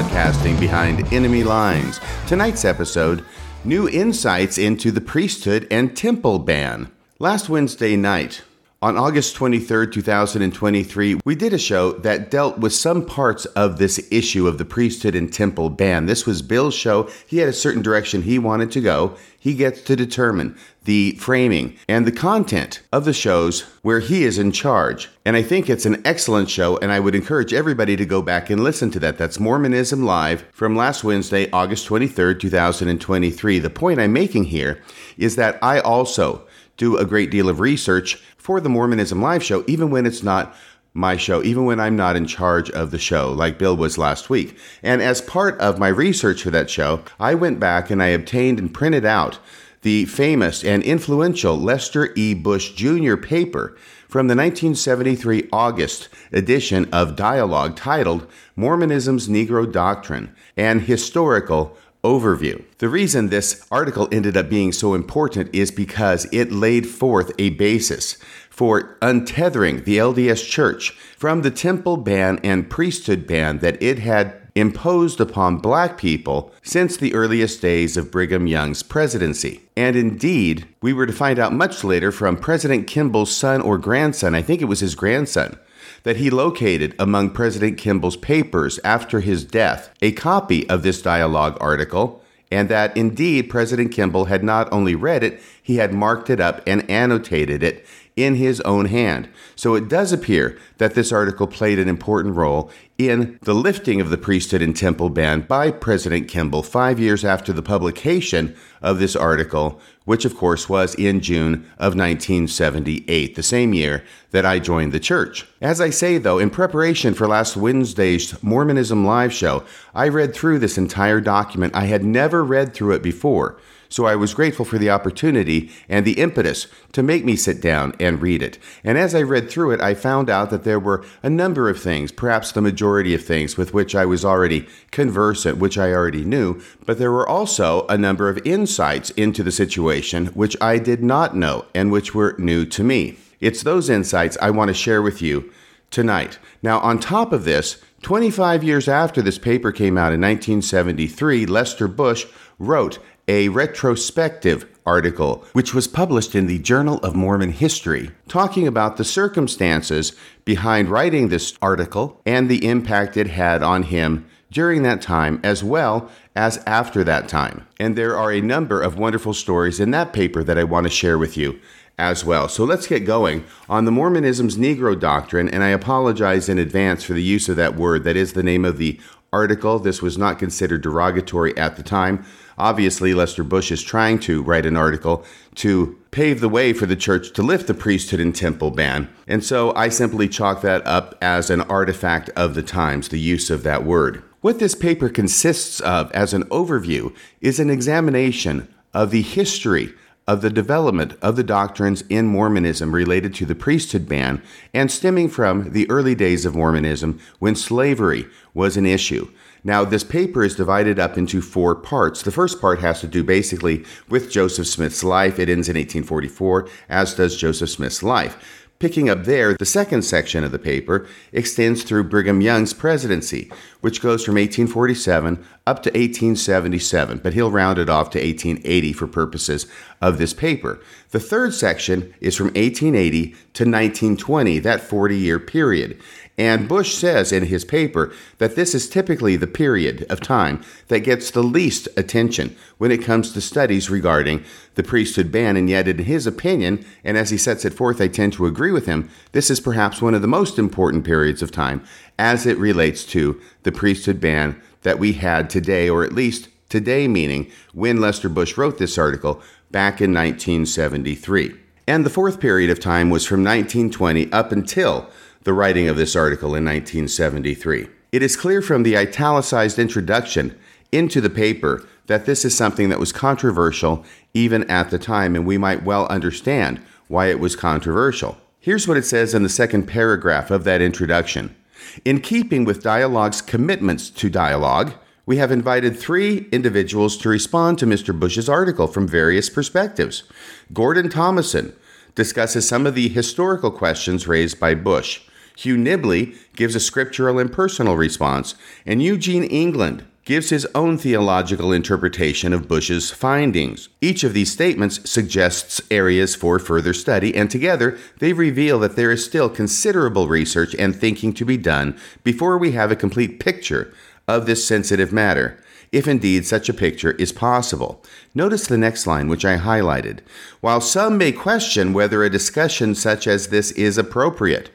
broadcasting behind enemy lines. Tonight's episode New insights into the priesthood and temple ban. Last Wednesday night, on August 23, 2023, we did a show that dealt with some parts of this issue of the priesthood and temple ban. This was Bill's show. He had a certain direction he wanted to go. He gets to determine the framing and the content of the shows where he is in charge. And I think it's an excellent show, and I would encourage everybody to go back and listen to that. That's Mormonism Live from last Wednesday, August 23, 2023. The point I'm making here is that I also do a great deal of research for the Mormonism Live show, even when it's not my show, even when I'm not in charge of the show, like Bill was last week. And as part of my research for that show, I went back and I obtained and printed out the famous and influential Lester E. Bush Jr. paper from the 1973 August edition of Dialogue titled Mormonism's Negro Doctrine and Historical overview. The reason this article ended up being so important is because it laid forth a basis for untethering the LDS Church from the temple ban and priesthood ban that it had imposed upon black people since the earliest days of Brigham Young's presidency. And indeed, we were to find out much later from President Kimball's son or grandson, I think it was his grandson, that he located among President Kimball's papers after his death a copy of this dialogue article, and that indeed President Kimball had not only read it, he had marked it up and annotated it in his own hand. So it does appear that this article played an important role in the lifting of the priesthood and temple ban by President Kimball five years after the publication of this article, which of course was in June of 1978, the same year that I joined the church. As I say, though, in preparation for last Wednesday's Mormonism Live show, I read through this entire document. I had never read through it before. So I was grateful for the opportunity and the impetus to make me sit down and read it. And as I read through it, I found out that there were a number of things, perhaps the majority of things with which I was already conversant, which I already knew, but there were also a number of insights into the situation which I did not know and which were new to me. It's those insights I want to share with you tonight. Now, on top of this, 25 years after this paper came out in 1973, Lester Bush wrote a retrospective article, which was published in the Journal of Mormon History, talking about the circumstances behind writing this article and the impact it had on him during that time as well as after that time. And there are a number of wonderful stories in that paper that I want to share with you as well. So let's get going on the Mormonism's Negro Doctrine. And I apologize in advance for the use of that word. That is the name of the article. This was not considered derogatory at the time. Obviously, Lester Bush is trying to write an article to pave the way for the church to lift the priesthood and temple ban. And so I simply chalk that up as an artifact of the times, the use of that word. What this paper consists of as an overview is an examination of the history of the development of the doctrines in Mormonism related to the priesthood ban and stemming from the early days of Mormonism when slavery was an issue. Now, this paper is divided up into four parts. The first part has to do basically with Joseph Smith's life. It ends in 1844, as does Joseph Smith's life. Picking up there, the second section of the paper extends through Brigham Young's presidency, which goes from 1847 up to 1877, but he'll round it off to 1880 for purposes of this paper. The third section is from 1880 to 1920, that 40 year period. And Bush says in his paper that this is typically the period of time that gets the least attention when it comes to studies regarding the priesthood ban. And yet, in his opinion, and as he sets it forth, I tend to agree with him, this is perhaps one of the most important periods of time as it relates to the priesthood ban that we had today, or at least today, meaning when Lester Bush wrote this article back in 1973. And the fourth period of time was from 1920 up until the writing of this article in 1973. It is clear from the italicized introduction into the paper that this is something that was controversial even at the time, and we might well understand why it was controversial. Here's what it says in the second paragraph of that introduction. In keeping with Dialogue's commitments to dialogue, we have invited three individuals to respond to Mr. Bush's article from various perspectives Gordon Thomasson, discusses some of the historical questions raised by Bush. Hugh Nibley gives a scriptural and personal response, and Eugene England gives his own theological interpretation of Bush's findings. Each of these statements suggests areas for further study, and together they reveal that there is still considerable research and thinking to be done before we have a complete picture of this sensitive matter, if indeed such a picture is possible. Notice the next line, which I highlighted. While some may question whether a discussion such as this is appropriate,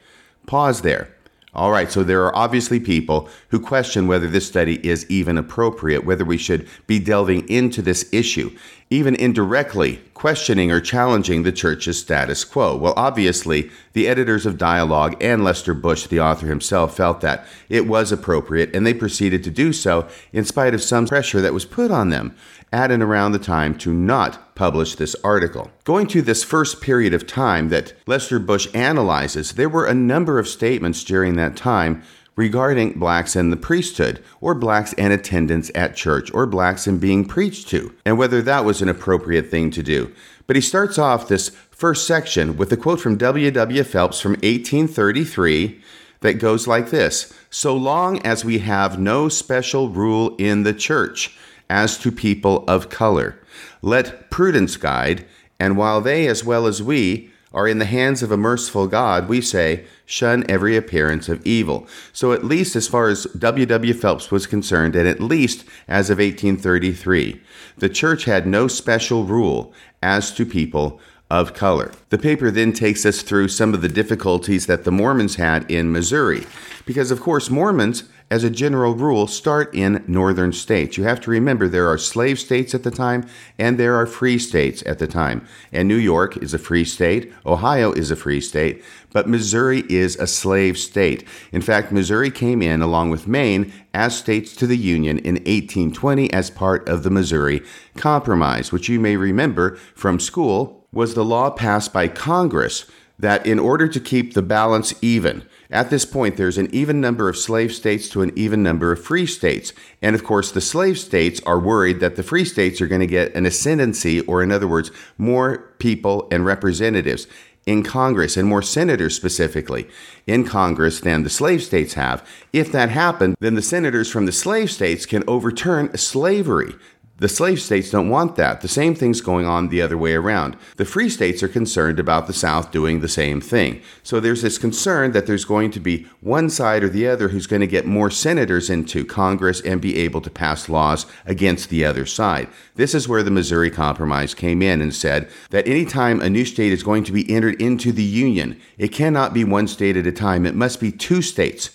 pause there. All right, so there are obviously people who question whether this study is even appropriate, whether we should be delving into this issue, even indirectly questioning or challenging the church's status quo. Well, obviously, the editors of Dialogue and Lester Bush, the author himself, felt that it was appropriate, and they proceeded to do so in spite of some pressure that was put on them at and around the time to not publish this article. Going to this first period of time that Lester Bush analyzes, there were a number of statements during that time regarding blacks and the priesthood, or blacks and attendance at church, or blacks and being preached to, and whether that was an appropriate thing to do. But he starts off this first section with a quote from W. W. Phelps from 1833 that goes like this So long as we have no special rule in the church, as to people of color. Let prudence guide, and while they, as well as we, are in the hands of a merciful God, we say, shun every appearance of evil. So, at least as far as W. W. Phelps was concerned, and at least as of 1833, the church had no special rule as to people of color. The paper then takes us through some of the difficulties that the Mormons had in Missouri, because, of course, Mormons as a general rule, start in northern states. You have to remember there are slave states at the time and there are free states at the time. And New York is a free state, Ohio is a free state, but Missouri is a slave state. In fact, Missouri came in along with Maine as states to the Union in 1820 as part of the Missouri Compromise, which you may remember from school was the law passed by Congress that in order to keep the balance even, at this point, there's an even number of slave states to an even number of free states. And of course, the slave states are worried that the free states are going to get an ascendancy, or in other words, more people and representatives in Congress, and more senators specifically in Congress than the slave states have. If that happened, then the senators from the slave states can overturn slavery. The slave states don't want that. The same thing's going on the other way around. The free states are concerned about the South doing the same thing. So there's this concern that there's going to be one side or the other who's going to get more senators into Congress and be able to pass laws against the other side. This is where the Missouri Compromise came in and said that anytime a new state is going to be entered into the Union, it cannot be one state at a time. It must be two states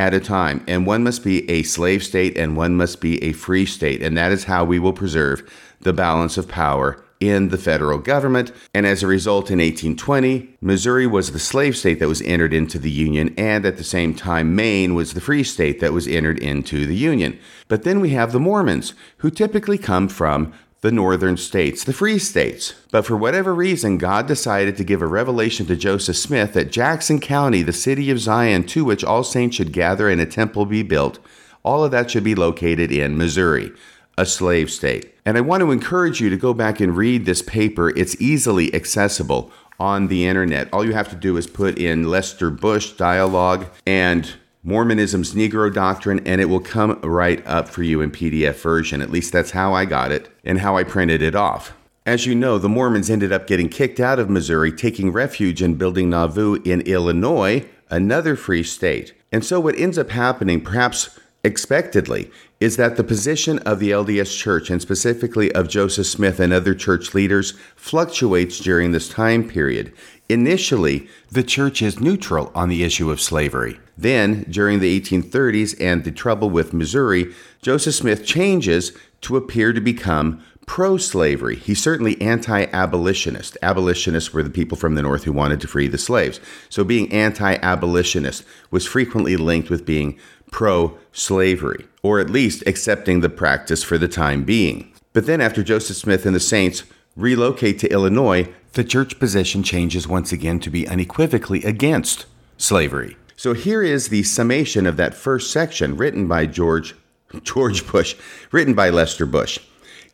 at a time, and one must be a slave state and one must be a free state, and that is how we will preserve the balance of power in the federal government. And as a result, in 1820, Missouri was the slave state that was entered into the Union, and at the same time, Maine was the free state that was entered into the Union. But then we have the Mormons, who typically come from the northern states, the free states. But for whatever reason, God decided to give a revelation to Joseph Smith that Jackson County, the city of Zion, to which all saints should gather and a temple be built, all of that should be located in Missouri, a slave state. And I want to encourage you to go back and read this paper. It's easily accessible on the internet. All you have to do is put in Lester Bush dialogue and Mormonism's Negro Doctrine, and it will come right up for you in PDF version. At least that's how I got it and how I printed it off. As you know, the Mormons ended up getting kicked out of Missouri, taking refuge and building Nauvoo in Illinois, another free state. And so, what ends up happening, perhaps expectedly, is that the position of the LDS Church, and specifically of Joseph Smith and other church leaders, fluctuates during this time period. Initially, the church is neutral on the issue of slavery. Then, during the 1830s and the trouble with Missouri, Joseph Smith changes to appear to become pro slavery. He's certainly anti abolitionist. Abolitionists were the people from the North who wanted to free the slaves. So, being anti abolitionist was frequently linked with being pro slavery, or at least accepting the practice for the time being. But then, after Joseph Smith and the Saints relocate to Illinois, the church position changes once again to be unequivocally against slavery. So here is the summation of that first section written by George George Bush, written by Lester Bush.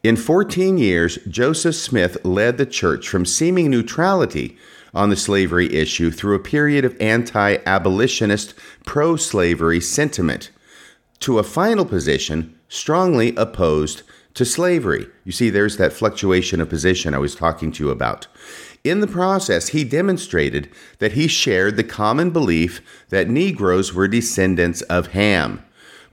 In 14 years, Joseph Smith led the church from seeming neutrality on the slavery issue through a period of anti abolitionist, pro slavery sentiment to a final position strongly opposed to slavery. You see, there's that fluctuation of position I was talking to you about. In the process, he demonstrated that he shared the common belief that Negroes were descendants of Ham.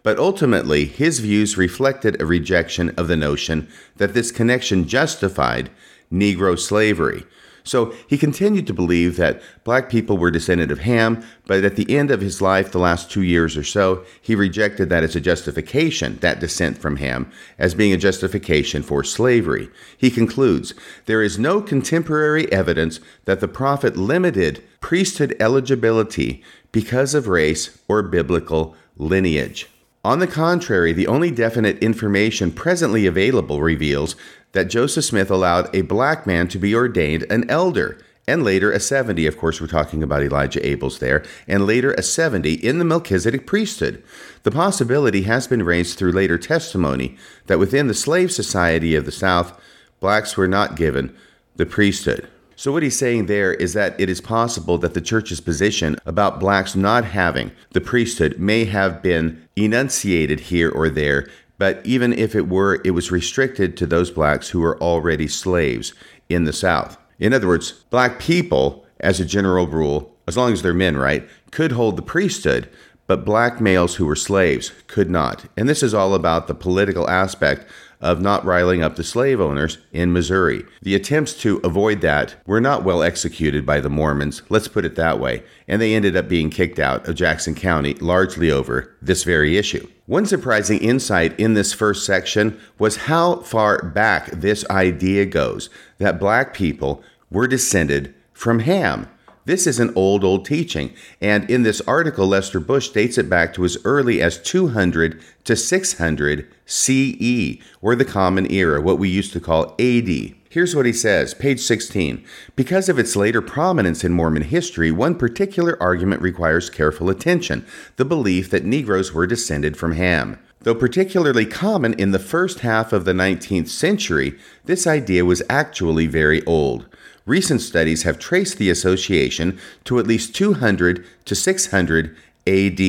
But ultimately, his views reflected a rejection of the notion that this connection justified Negro slavery. So he continued to believe that black people were descended of Ham, but at the end of his life, the last two years or so, he rejected that as a justification, that descent from Ham, as being a justification for slavery. He concludes There is no contemporary evidence that the prophet limited priesthood eligibility because of race or biblical lineage. On the contrary, the only definite information presently available reveals that Joseph Smith allowed a black man to be ordained an elder, and later a 70. Of course, we're talking about Elijah Abels there, and later a 70 in the Melchizedek priesthood. The possibility has been raised through later testimony that within the slave society of the South, blacks were not given the priesthood. So, what he's saying there is that it is possible that the church's position about blacks not having the priesthood may have been enunciated here or there, but even if it were, it was restricted to those blacks who were already slaves in the South. In other words, black people, as a general rule, as long as they're men, right, could hold the priesthood, but black males who were slaves could not. And this is all about the political aspect of not riling up the slave owners in Missouri. The attempts to avoid that were not well executed by the Mormons, let's put it that way, and they ended up being kicked out of Jackson County largely over this very issue. One surprising insight in this first section was how far back this idea goes that black people were descended from Ham. This is an old, old teaching, and in this article, Lester Bush dates it back to as early as 200 to 600 CE, or the Common Era, what we used to call AD. Here's what he says, page 16. Because of its later prominence in Mormon history, one particular argument requires careful attention the belief that Negroes were descended from Ham. Though particularly common in the first half of the 19th century, this idea was actually very old. Recent studies have traced the association to at least 200 to 600 AD.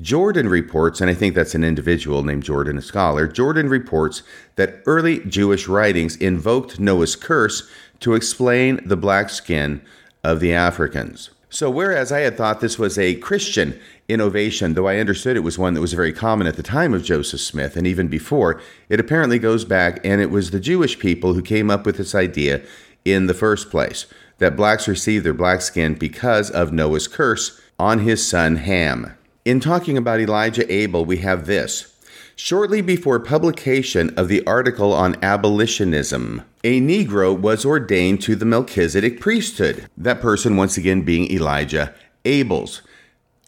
Jordan reports, and I think that's an individual named Jordan, a scholar. Jordan reports that early Jewish writings invoked Noah's curse to explain the black skin of the Africans. So, whereas I had thought this was a Christian innovation, though I understood it was one that was very common at the time of Joseph Smith and even before, it apparently goes back, and it was the Jewish people who came up with this idea in the first place that blacks received their black skin because of Noah's curse on his son Ham. In talking about Elijah Abel, we have this. Shortly before publication of the article on abolitionism, a Negro was ordained to the Melchizedek priesthood, that person once again being Elijah Abels.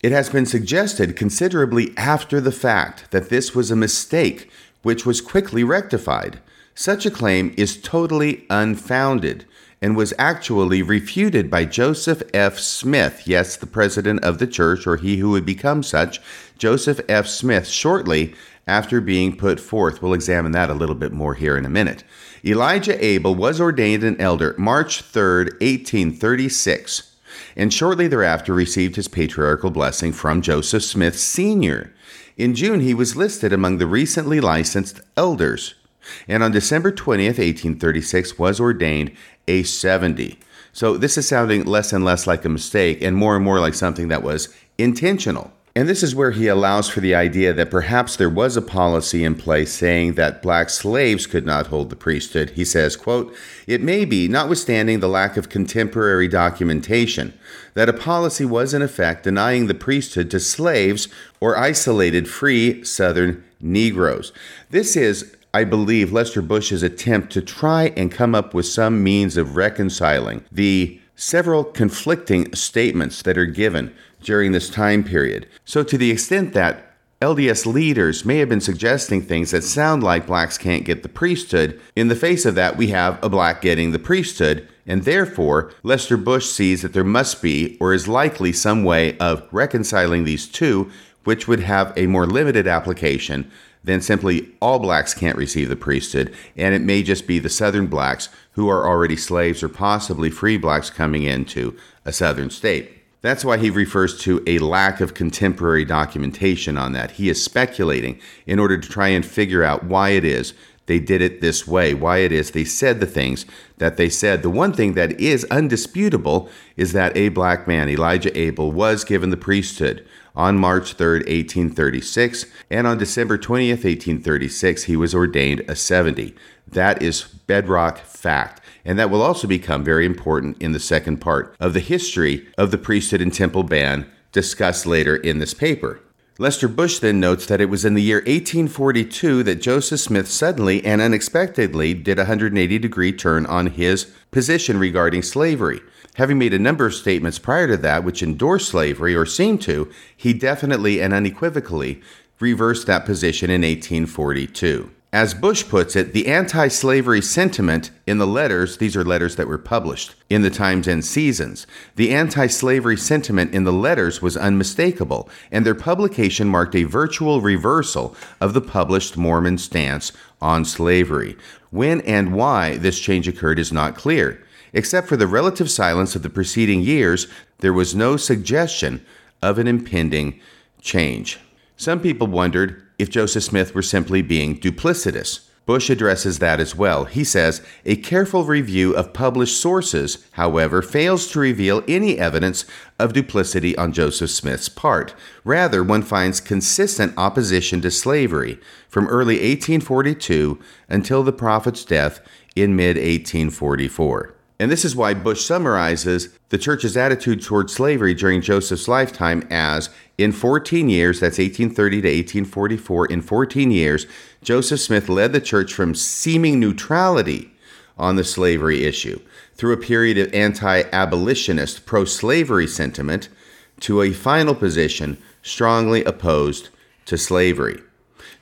It has been suggested considerably after the fact that this was a mistake, which was quickly rectified. Such a claim is totally unfounded and was actually refuted by Joseph F. Smith, yes, the president of the church, or he who would become such, Joseph F. Smith, shortly after being put forth. We'll examine that a little bit more here in a minute. Elijah Abel was ordained an elder March 3, 1836, and shortly thereafter received his patriarchal blessing from Joseph Smith Sr. In June, he was listed among the recently licensed elders and on December 20th, 1836, was ordained a 70. So this is sounding less and less like a mistake and more and more like something that was intentional. And this is where he allows for the idea that perhaps there was a policy in place saying that black slaves could not hold the priesthood. He says, quote, It may be, notwithstanding the lack of contemporary documentation, that a policy was in effect denying the priesthood to slaves or isolated free Southern Negroes. This is I believe, Lester Bush's attempt to try and come up with some means of reconciling the several conflicting statements that are given during this time period. So, to the extent that LDS leaders may have been suggesting things that sound like blacks can't get the priesthood. In the face of that, we have a black getting the priesthood, and therefore, Lester Bush sees that there must be, or is likely, some way of reconciling these two, which would have a more limited application then simply all blacks can't receive the priesthood, and it may just be the southern blacks who are already slaves or possibly free blacks coming into a southern state. That's why he refers to a lack of contemporary documentation on that. He is speculating in order to try and figure out why it is they did it this way, why it is they said the things that they said. The one thing that is undisputable is that a black man, Elijah Abel, was given the priesthood on March 3, 1836, and on December 20th, 1836, he was ordained a 70. That is bedrock fact. And that will also become very important in the second part of the history of the priesthood and temple ban discussed later in this paper. Lester Bush then notes that it was in the year 1842 that Joseph Smith suddenly and unexpectedly did a 180 degree turn on his position regarding slavery. Having made a number of statements prior to that which endorsed slavery or seemed to, he definitely and unequivocally reversed that position in 1842. As Bush puts it, the anti slavery sentiment in the letters, these are letters that were published in the Times and Seasons, the anti slavery sentiment in the letters was unmistakable, and their publication marked a virtual reversal of the published Mormon stance on slavery. When and why this change occurred is not clear. Except for the relative silence of the preceding years, there was no suggestion of an impending change. Some people wondered if Joseph Smith were simply being duplicitous. Bush addresses that as well. He says a careful review of published sources, however, fails to reveal any evidence of duplicity on Joseph Smith's part. Rather, one finds consistent opposition to slavery from early 1842 until the prophet's death in mid 1844. And this is why Bush summarizes the church's attitude toward slavery during Joseph's lifetime as in 14 years, that's 1830 to 1844, in 14 years, Joseph Smith led the church from seeming neutrality on the slavery issue through a period of anti abolitionist, pro slavery sentiment to a final position strongly opposed to slavery.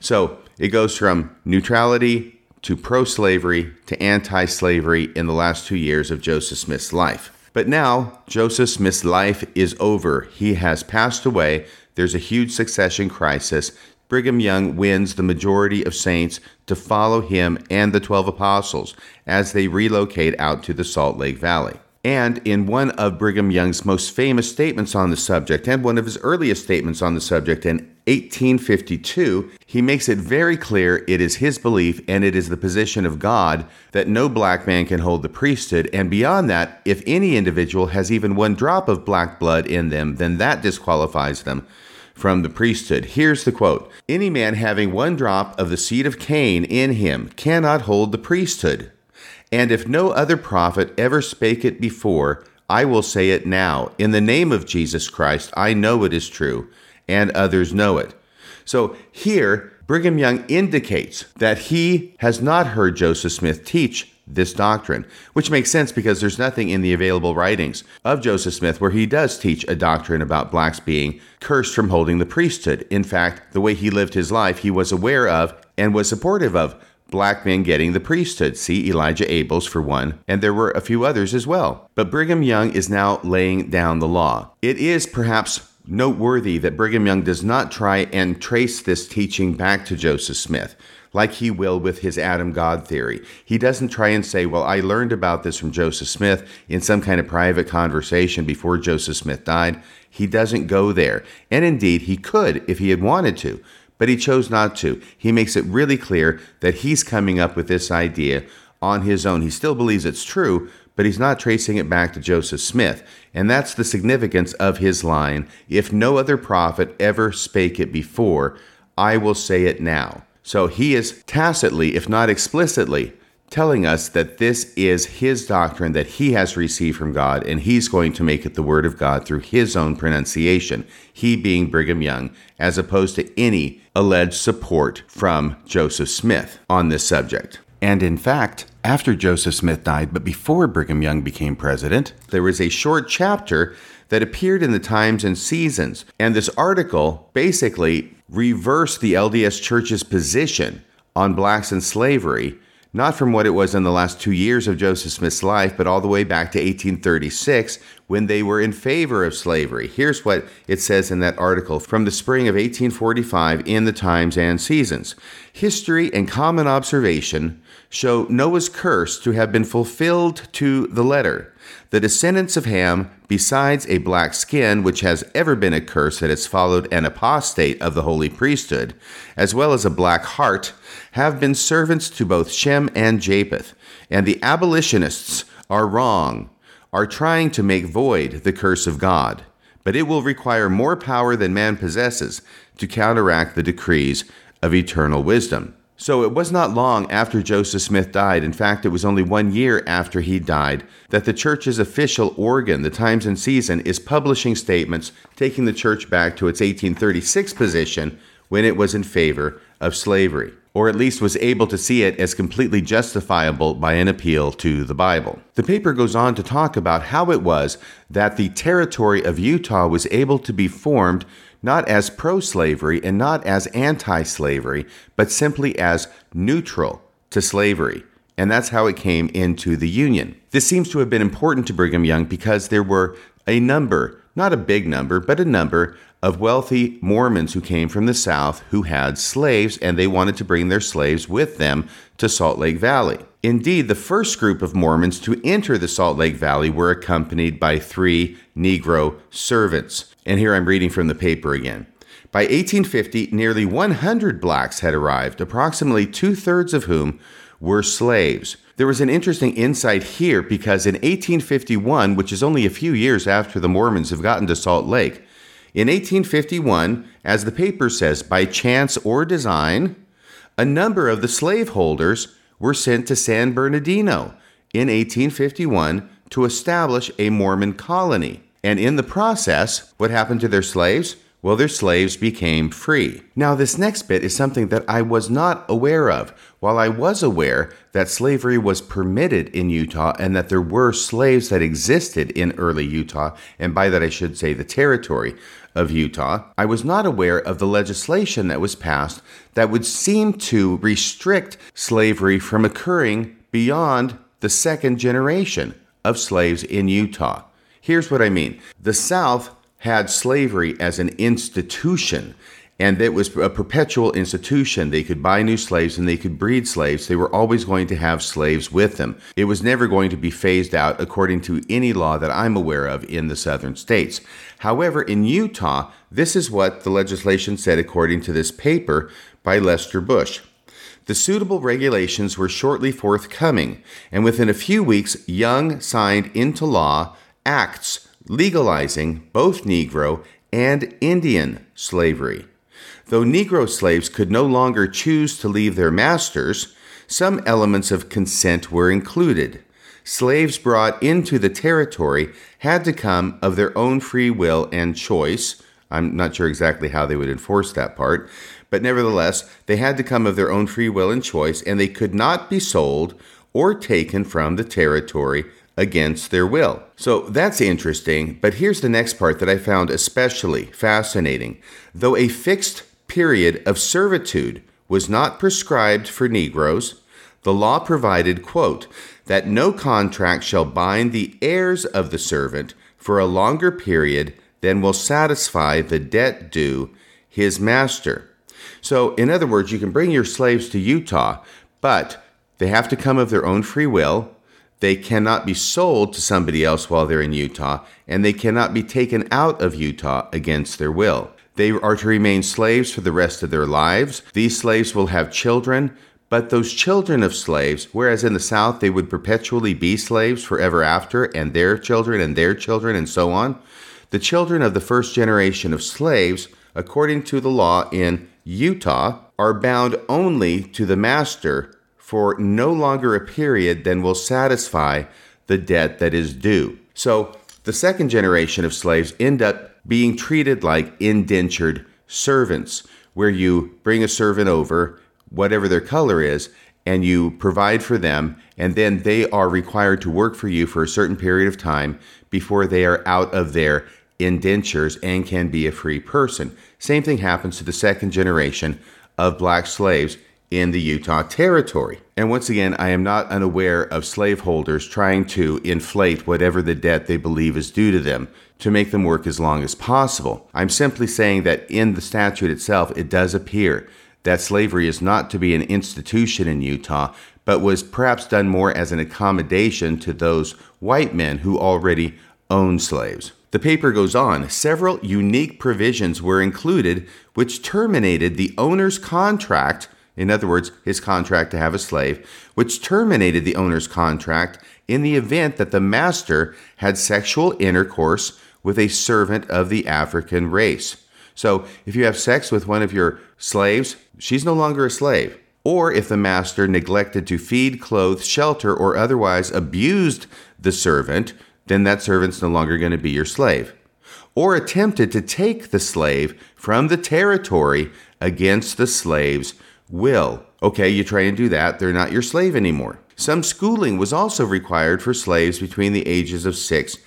So it goes from neutrality to pro slavery to anti slavery in the last two years of Joseph Smith's life. But now, Joseph Smith's life is over. He has passed away. There's a huge succession crisis. Brigham Young wins the majority of saints to follow him and the 12 apostles as they relocate out to the Salt Lake Valley. And in one of Brigham Young's most famous statements on the subject, and one of his earliest statements on the subject in 1852, he makes it very clear it is his belief and it is the position of God that no black man can hold the priesthood. And beyond that, if any individual has even one drop of black blood in them, then that disqualifies them from the priesthood. Here's the quote Any man having one drop of the seed of Cain in him cannot hold the priesthood. And if no other prophet ever spake it before, I will say it now. In the name of Jesus Christ, I know it is true, and others know it. So here, Brigham Young indicates that he has not heard Joseph Smith teach this doctrine, which makes sense because there's nothing in the available writings of Joseph Smith where he does teach a doctrine about blacks being cursed from holding the priesthood. In fact, the way he lived his life, he was aware of and was supportive of black men getting the priesthood. See Elijah Abels for one, and there were a few others as well. But Brigham Young is now laying down the law. It is perhaps noteworthy that Brigham Young does not try and trace this teaching back to Joseph Smith like he will with his Adam God theory. He doesn't try and say, Well, I learned about this from Joseph Smith in some kind of private conversation before Joseph Smith died. He doesn't go there. And indeed, he could if he had wanted to but he chose not to. He makes it really clear that he's coming up with this idea on his own. He still believes it's true, but he's not tracing it back to Joseph Smith. And that's the significance of his line If no other prophet ever spake it before, I will say it now. So he is tacitly, if not explicitly, telling us that this is his doctrine that he has received from God, and he's going to make it the Word of God through his own pronunciation, he being Brigham Young, as opposed to any alleged support from Joseph Smith on this subject. And in fact, after Joseph Smith died, but before Brigham Young became president, there was a short chapter that appeared in the Times and Seasons. And this article basically reversed the LDS Church's position on blacks and slavery not from what it was in the last two years of Joseph Smith's life, but all the way back to 1836 when they were in favor of slavery. Here's what it says in that article from the spring of 1845 in the Times and Seasons History and common observation show Noah's curse to have been fulfilled to the letter. The descendants of Ham, besides a black skin, which has ever been a curse that has followed an apostate of the holy priesthood, as well as a black heart, have been servants to both Shem and Japheth. And the abolitionists are wrong, are trying to make void the curse of God. But it will require more power than man possesses to counteract the decrees of eternal wisdom. So it was not long after Joseph Smith died, in fact, it was only one year after he died, that the church's official organ, the Times and Season, is publishing statements taking the church back to its 1836 position when it was in favor of slavery, or at least was able to see it as completely justifiable by an appeal to the Bible. The paper goes on to talk about how it was that the territory of Utah was able to be formed not as pro slavery and not as anti slavery, but simply as neutral to slavery. And that's how it came into the Union. This seems to have been important to Brigham Young because there were a number, not a big number, but a number of wealthy Mormons who came from the South who had slaves and they wanted to bring their slaves with them to Salt Lake Valley. Indeed, the first group of Mormons to enter the Salt Lake Valley were accompanied by three Negro servants. And here I'm reading from the paper again. By 1850, nearly 100 blacks had arrived, approximately two thirds of whom were slaves. There was an interesting insight here because in 1851, which is only a few years after the Mormons have gotten to Salt Lake, in 1851, as the paper says, by chance or design, a number of the slaveholders were sent to San Bernardino in 1851 to establish a Mormon colony. And in the process, what happened to their slaves? Well, their slaves became free. Now, this next bit is something that I was not aware of. While I was aware that slavery was permitted in Utah and that there were slaves that existed in early Utah, and by that I should say the territory of Utah, I was not aware of the legislation that was passed that would seem to restrict slavery from occurring beyond the second generation of slaves in Utah. Here's what I mean the South had slavery as an institution, and it was a perpetual institution. They could buy new slaves and they could breed slaves. They were always going to have slaves with them. It was never going to be phased out according to any law that I'm aware of in the southern states. However, in Utah, this is what the legislation said according to this paper by Lester Bush. The suitable regulations were shortly forthcoming, and within a few weeks, Young signed into law acts legalizing both Negro and Indian slavery. Though Negro slaves could no longer choose to leave their masters, some elements of consent were included. Slaves brought into the territory had to come of their own free will and choice. I'm not sure exactly how they would enforce that part, but nevertheless, they had to come of their own free will and choice, and they could not be sold or taken from the territory against their will. So that's interesting, but here's the next part that I found especially fascinating. Though a fixed period of servitude was not prescribed for Negroes, the law provided, quote, that no contract shall bind the heirs of the servant for a longer period than will satisfy the debt due his master. So, in other words, you can bring your slaves to Utah, but they have to come of their own free will they cannot be sold to somebody else while they're in Utah, and they cannot be taken out of Utah against their will. They are to remain slaves for the rest of their lives. These slaves will have children, but those children of slaves, whereas in the South they would perpetually be slaves forever after, and their children and their children and so on, the children of the first generation of slaves, according to the law in Utah, are bound only to the master for no longer a period than will satisfy the debt that is due. So the second generation of slaves end up being treated like indentured servants, where you bring a servant over, whatever their color is, and you provide for them, and then they are required to work for you for a certain period of time before they are out of their indentures and can be a free person. Same thing happens to the second generation of black slaves in the Utah Territory. And once again, I am not unaware of slaveholders trying to inflate whatever the debt they believe is due to them to make them work as long as possible. I'm simply saying that in the statute itself, it does appear that slavery is not to be an institution in Utah, but was perhaps done more as an accommodation to those white men who already owned slaves. The paper goes on several unique provisions were included which terminated the owner's contract, in other words, his contract to have a slave, which terminated the owner's contract in the event that the master had sexual intercourse with a servant of the African race. So if you have sex with one of your slaves, she's no longer a slave. Or if the master neglected to feed, clothe, shelter, or otherwise abused the servant, then that servant's no longer going to be your slave. Or attempted to take the slave from the territory against the slave's will. Okay, you try and do that, they're not your slave anymore. Some schooling was also required for slaves between the ages of 6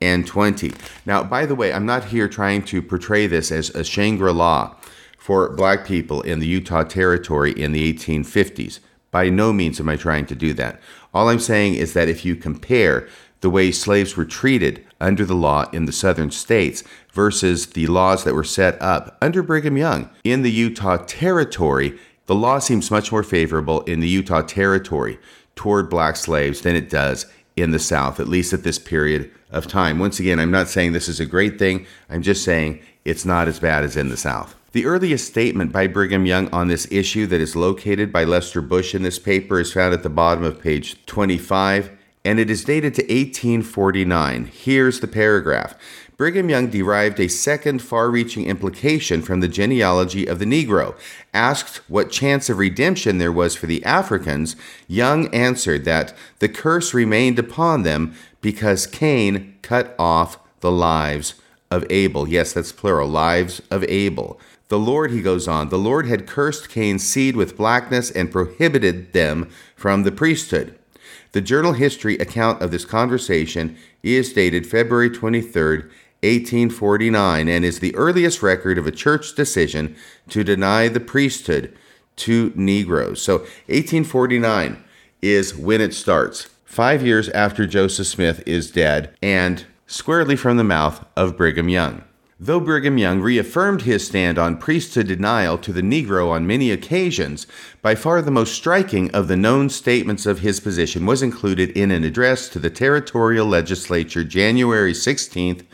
and 20. Now, by the way, I'm not here trying to portray this as a Shangri La for black people in the Utah Territory in the 1850s. By no means am I trying to do that. All I'm saying is that if you compare the way slaves were treated under the law in the southern states versus the laws that were set up under Brigham Young in the Utah Territory, the law seems much more favorable in the Utah Territory toward black slaves than it does in the South, at least at this period of time. Once again, I'm not saying this is a great thing, I'm just saying it's not as bad as in the South. The earliest statement by Brigham Young on this issue that is located by Lester Bush in this paper is found at the bottom of page 25, and it is dated to 1849. Here's the paragraph. Brigham Young derived a second far reaching implication from the genealogy of the Negro. Asked what chance of redemption there was for the Africans, Young answered that the curse remained upon them because Cain cut off the lives of Abel. Yes, that's plural, lives of Abel. The Lord, he goes on, the Lord had cursed Cain's seed with blackness and prohibited them from the priesthood. The journal history account of this conversation is dated February 23rd, 1849 and is the earliest record of a church decision to deny the priesthood to Negroes. So 1849 is when it starts, five years after Joseph Smith is dead and squarely from the mouth of Brigham Young. Though Brigham Young reaffirmed his stand on priesthood denial to the Negro on many occasions, by far the most striking of the known statements of his position was included in an address to the territorial legislature January 16,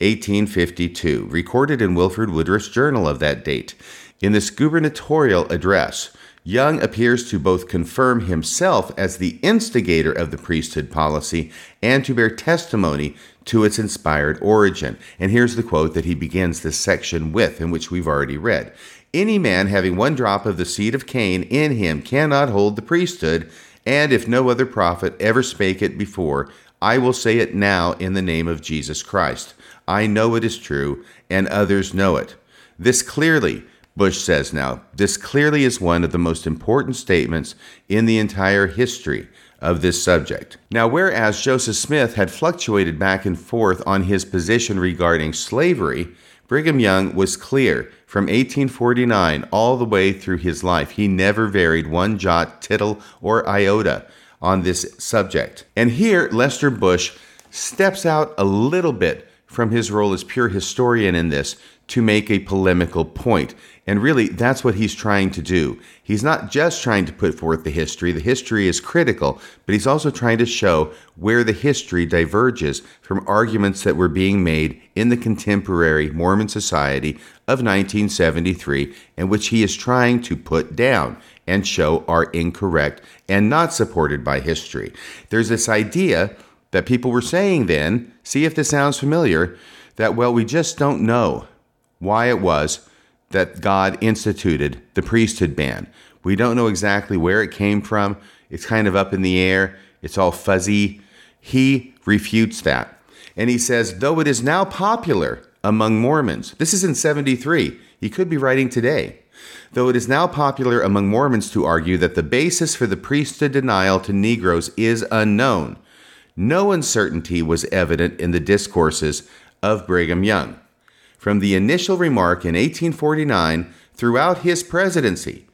1852, recorded in Wilford Woodruff's journal of that date. In this gubernatorial address, Young appears to both confirm himself as the instigator of the priesthood policy and to bear testimony to its inspired origin. And here's the quote that he begins this section with, in which we've already read Any man having one drop of the seed of Cain in him cannot hold the priesthood, and if no other prophet ever spake it before, I will say it now in the name of Jesus Christ. I know it is true, and others know it. This clearly, Bush says now, this clearly is one of the most important statements in the entire history of this subject. Now, whereas Joseph Smith had fluctuated back and forth on his position regarding slavery, Brigham Young was clear from 1849 all the way through his life. He never varied one jot, tittle, or iota on this subject. And here, Lester Bush steps out a little bit from his role as pure historian in this to make a polemical point. And really, that's what he's trying to do. He's not just trying to put forth the history, the history is critical, but he's also trying to show where the history diverges from arguments that were being made in the contemporary Mormon society of 1973, and which he is trying to put down and show are incorrect and not supported by history. There's this idea that people were saying then, see if this sounds familiar, that, well, we just don't know why it was that God instituted the priesthood ban. We don't know exactly where it came from. It's kind of up in the air, it's all fuzzy. He refutes that. And he says, though it is now popular among Mormons, this is in 73, he could be writing today. Though it is now popular among Mormons to argue that the basis for the priesthood denial to Negroes is unknown, no uncertainty was evident in the discourses of Brigham Young. From the initial remark in 1849 throughout his presidency,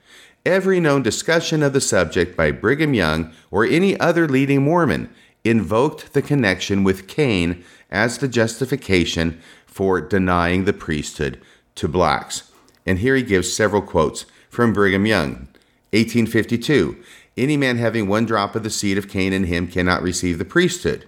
every known discussion of the subject by Brigham Young or any other leading Mormon invoked the connection with Cain as the justification for denying the priesthood to blacks. And here he gives several quotes from Brigham Young. 1852 Any man having one drop of the seed of Cain in him cannot receive the priesthood.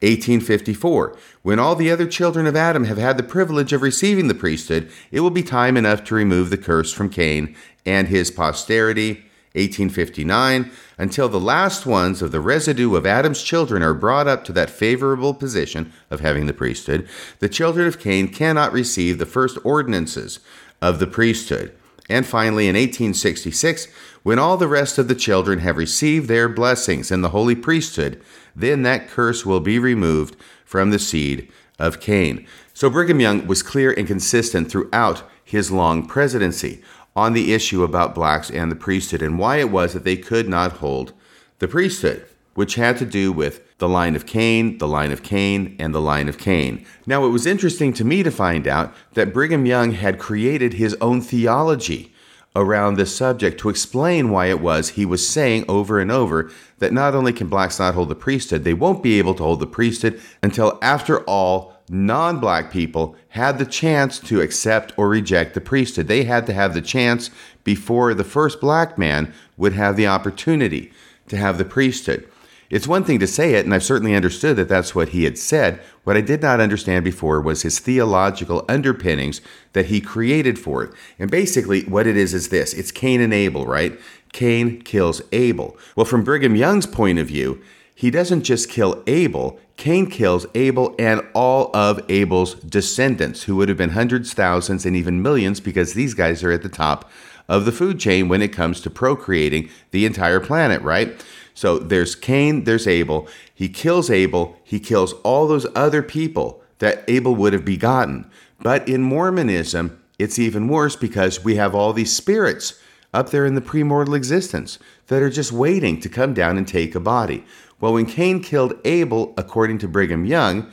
1854 When all the other children of Adam have had the privilege of receiving the priesthood, it will be time enough to remove the curse from Cain and his posterity. 1859 until the last ones of the residue of Adam's children are brought up to that favorable position of having the priesthood, the children of Cain cannot receive the first ordinances of the priesthood. And finally, in 1866, when all the rest of the children have received their blessings in the holy priesthood, then that curse will be removed from the seed of Cain. So Brigham Young was clear and consistent throughout his long presidency on the issue about blacks and the priesthood and why it was that they could not hold the priesthood, which had to do with the line of Cain, the line of Cain, and the line of Cain. Now, it was interesting to me to find out that Brigham Young had created his own theology around this subject to explain why it was he was saying over and over that not only can blacks not hold the priesthood, they won't be able to hold the priesthood until after all non black people had the chance to accept or reject the priesthood. They had to have the chance before the first black man would have the opportunity to have the priesthood. It's one thing to say it, and I've certainly understood that that's what he had said. What I did not understand before was his theological underpinnings that he created for it. And basically, what it is is this it's Cain and Abel, right? Cain kills Abel. Well, from Brigham Young's point of view, he doesn't just kill Abel, Cain kills Abel and all of Abel's descendants, who would have been hundreds, thousands, and even millions, because these guys are at the top of the food chain when it comes to procreating the entire planet, right? So there's Cain, there's Abel. He kills Abel, he kills all those other people that Abel would have begotten. But in Mormonism, it's even worse because we have all these spirits up there in the premortal existence that are just waiting to come down and take a body. Well, when Cain killed Abel, according to Brigham Young,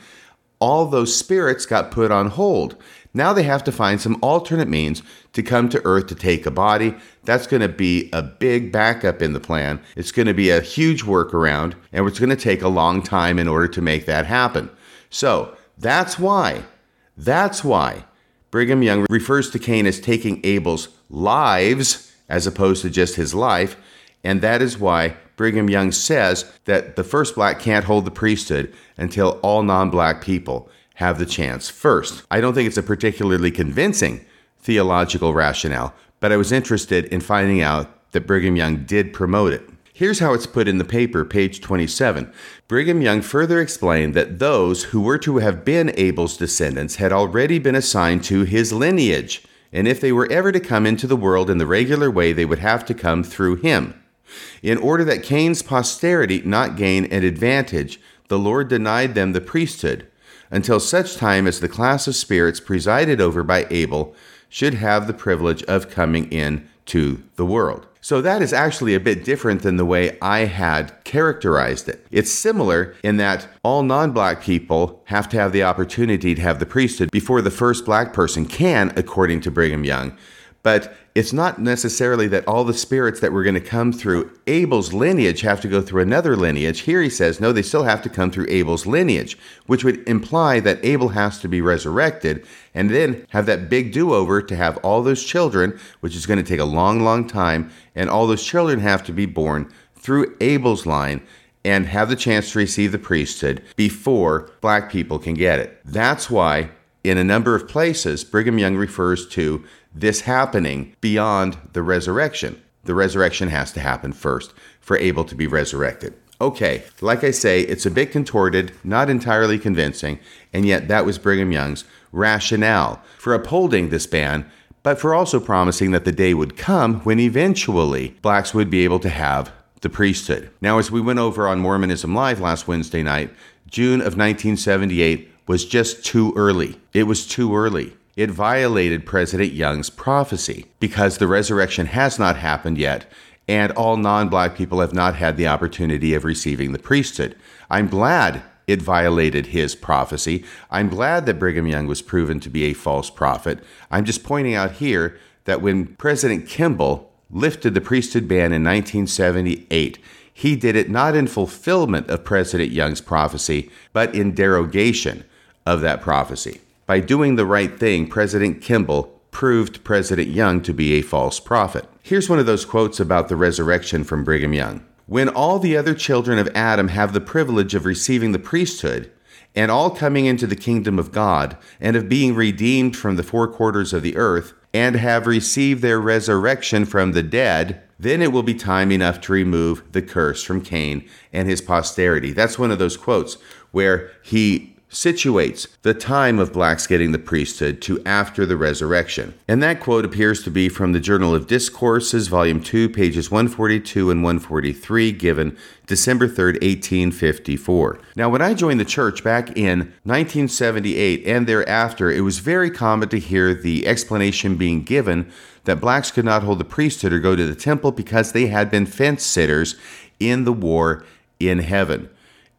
all those spirits got put on hold. Now they have to find some alternate means to come to Earth to take a body. That's going to be a big backup in the plan. It's going to be a huge workaround, and it's going to take a long time in order to make that happen. So that's why, that's why Brigham Young refers to Cain as taking Abel's lives as opposed to just his life. And that is why Brigham Young says that the first black can't hold the priesthood until all non black people have the chance first. I don't think it's a particularly convincing theological rationale, but I was interested in finding out that Brigham Young did promote it. Here's how it's put in the paper, page 27. Brigham Young further explained that those who were to have been Abel's descendants had already been assigned to his lineage, and if they were ever to come into the world in the regular way, they would have to come through him. In order that Cain's posterity not gain an advantage, the Lord denied them the priesthood until such time as the class of spirits presided over by Abel should have the privilege of coming in to the world. So that is actually a bit different than the way I had characterized it. It's similar in that all non black people have to have the opportunity to have the priesthood before the first black person can, according to Brigham Young. But it's not necessarily that all the spirits that were going to come through Abel's lineage have to go through another lineage. Here he says, no, they still have to come through Abel's lineage, which would imply that Abel has to be resurrected and then have that big do over to have all those children, which is going to take a long, long time. And all those children have to be born through Abel's line and have the chance to receive the priesthood before black people can get it. That's why, in a number of places, Brigham Young refers to this happening beyond the resurrection. The resurrection has to happen first for Abel to be resurrected. Okay, like I say, it's a bit contorted, not entirely convincing, and yet that was Brigham Young's rationale for upholding this ban, but for also promising that the day would come when eventually blacks would be able to have the priesthood. Now, as we went over on Mormonism Live last Wednesday night, June of 1978 was just too early. It was too early it violated President Young's prophecy because the resurrection has not happened yet and all non black people have not had the opportunity of receiving the priesthood. I'm glad it violated his prophecy. I'm glad that Brigham Young was proven to be a false prophet. I'm just pointing out here that when President Kimball lifted the priesthood ban in 1978, he did it not in fulfillment of President Young's prophecy, but in derogation of that prophecy. By doing the right thing, President Kimball proved President Young to be a false prophet. Here's one of those quotes about the resurrection from Brigham Young. When all the other children of Adam have the privilege of receiving the priesthood, and all coming into the kingdom of God, and of being redeemed from the four quarters of the earth, and have received their resurrection from the dead, then it will be time enough to remove the curse from Cain and his posterity. That's one of those quotes where he situates the time of blacks getting the priesthood to after the resurrection. And that quote appears to be from the Journal of Discourses, Volume 2, pages 142 and 143, given December 3rd, 1854. Now, when I joined the church back in 1978 and thereafter, it was very common to hear the explanation being given that blacks could not hold the priesthood or go to the temple because they had been fence sitters in the war in heaven.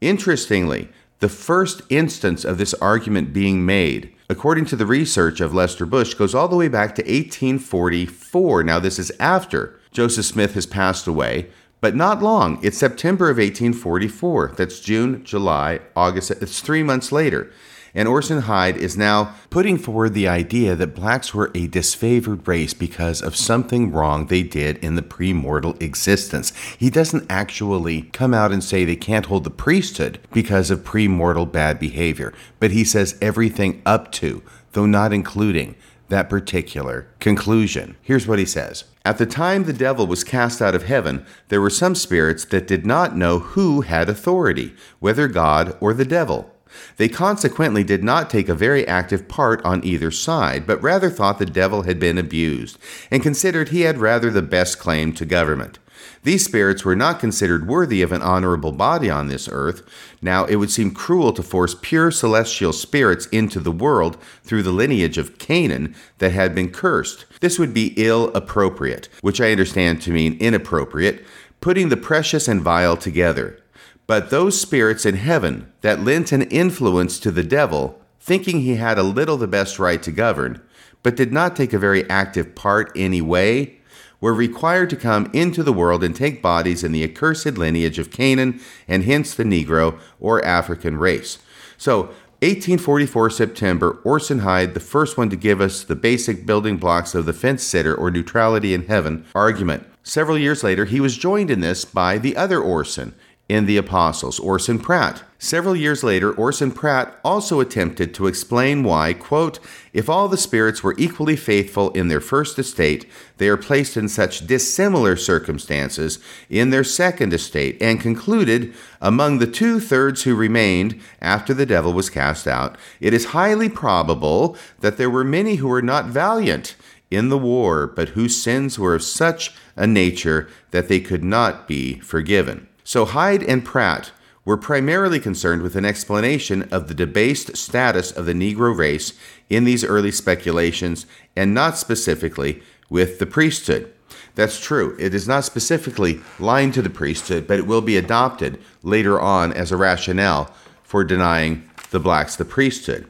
Interestingly, the first instance of this argument being made, according to the research of Lester Bush, goes all the way back to 1844. Now, this is after Joseph Smith has passed away, but not long. It's September of 1844. That's June, July, August. It's three months later. And Orson Hyde is now putting forward the idea that blacks were a disfavored race because of something wrong they did in the premortal existence. He doesn't actually come out and say they can't hold the priesthood because of premortal bad behavior, but he says everything up to, though not including, that particular conclusion. Here's what he says. At the time the devil was cast out of heaven, there were some spirits that did not know who had authority, whether God or the devil. They consequently did not take a very active part on either side, but rather thought the devil had been abused, and considered he had rather the best claim to government. These spirits were not considered worthy of an honorable body on this earth. Now, it would seem cruel to force pure celestial spirits into the world through the lineage of Canaan that had been cursed. This would be ill appropriate, which I understand to mean inappropriate, putting the precious and vile together. But those spirits in heaven that lent an influence to the devil, thinking he had a little the best right to govern, but did not take a very active part anyway, were required to come into the world and take bodies in the accursed lineage of Canaan and hence the Negro or African race. So, 1844 September, Orson Hyde, the first one to give us the basic building blocks of the fence sitter or neutrality in heaven argument. Several years later, he was joined in this by the other Orson, in The Apostles, Orson Pratt. Several years later, Orson Pratt also attempted to explain why, quote, if all the spirits were equally faithful in their first estate, they are placed in such dissimilar circumstances in their second estate, and concluded, among the two thirds who remained after the devil was cast out, it is highly probable that there were many who were not valiant in the war, but whose sins were of such a nature that they could not be forgiven. So Hyde and Pratt were primarily concerned with an explanation of the debased status of the Negro race in these early speculations and not specifically with the priesthood. That's true. It is not specifically lined to the priesthood, but it will be adopted later on as a rationale for denying the blacks the priesthood.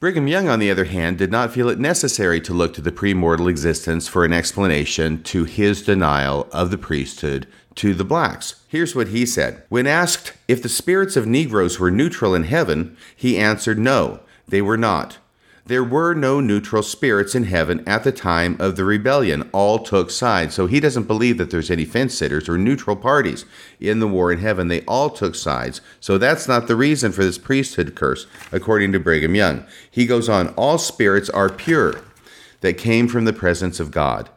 Brigham Young, on the other hand, did not feel it necessary to look to the premortal existence for an explanation to his denial of the priesthood to the blacks. Here's what he said When asked if the spirits of Negroes were neutral in heaven, he answered no, they were not. There were no neutral spirits in heaven at the time of the rebellion. All took sides. So he doesn't believe that there's any fence sitters or neutral parties in the war in heaven. They all took sides. So that's not the reason for this priesthood curse, according to Brigham Young. He goes on All spirits are pure that came from the presence of God.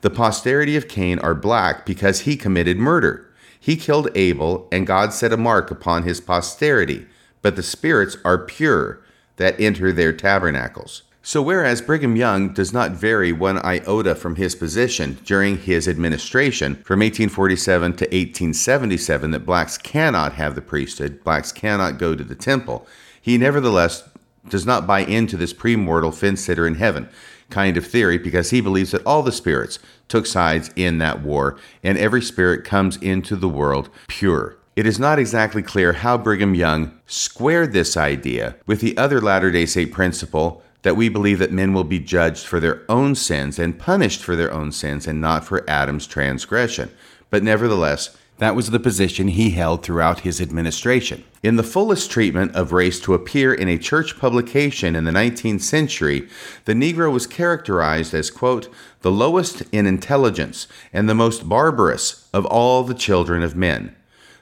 The posterity of Cain are black because he committed murder. He killed Abel, and God set a mark upon his posterity. But the spirits are pure that enter their tabernacles. So, whereas Brigham Young does not vary one iota from his position during his administration from 1847 to 1877 that blacks cannot have the priesthood, blacks cannot go to the temple, he nevertheless does not buy into this premortal fence sitter in heaven kind of theory because he believes that all the spirits took sides in that war and every spirit comes into the world pure. It is not exactly clear how Brigham Young squared this idea with the other Latter day Saint principle that we believe that men will be judged for their own sins and punished for their own sins and not for Adam's transgression. But nevertheless, that was the position he held throughout his administration. In the fullest treatment of race to appear in a church publication in the 19th century, the Negro was characterized as, quote, the lowest in intelligence and the most barbarous of all the children of men.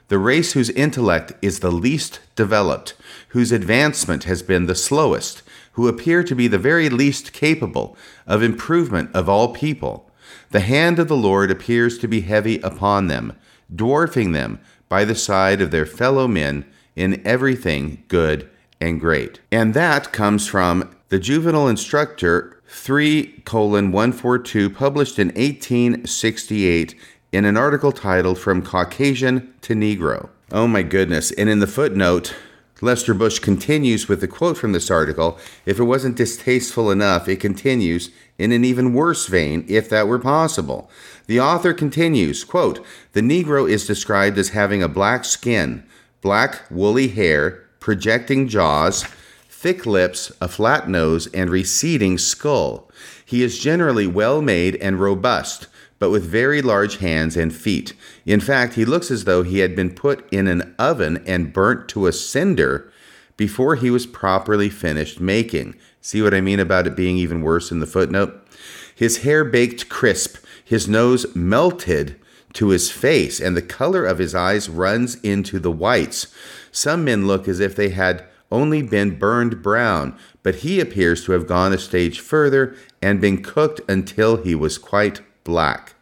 The race whose intellect is the least developed, whose advancement has been the slowest, who appear to be the very least capable of improvement of all people. The hand of the Lord appears to be heavy upon them, dwarfing them by the side of their fellow men in everything good and great. And that comes from the Juvenile Instructor 3 colon 142, published in 1868 in an article titled From Caucasian to Negro. Oh my goodness. And in the footnote, Lester Bush continues with a quote from this article If it wasn't distasteful enough, it continues in an even worse vein, if that were possible. The author continues quote, The Negro is described as having a black skin, black woolly hair, projecting jaws, thick lips, a flat nose, and receding skull. He is generally well made and robust but with very large hands and feet. In fact, he looks as though he had been put in an oven and burnt to a cinder before he was properly finished making. See what I mean about it being even worse in the footnote? His hair baked crisp, his nose melted to his face, and the color of his eyes runs into the whites. Some men look as if they had only been burned brown, but he appears to have gone a stage further and been cooked until he was quite black.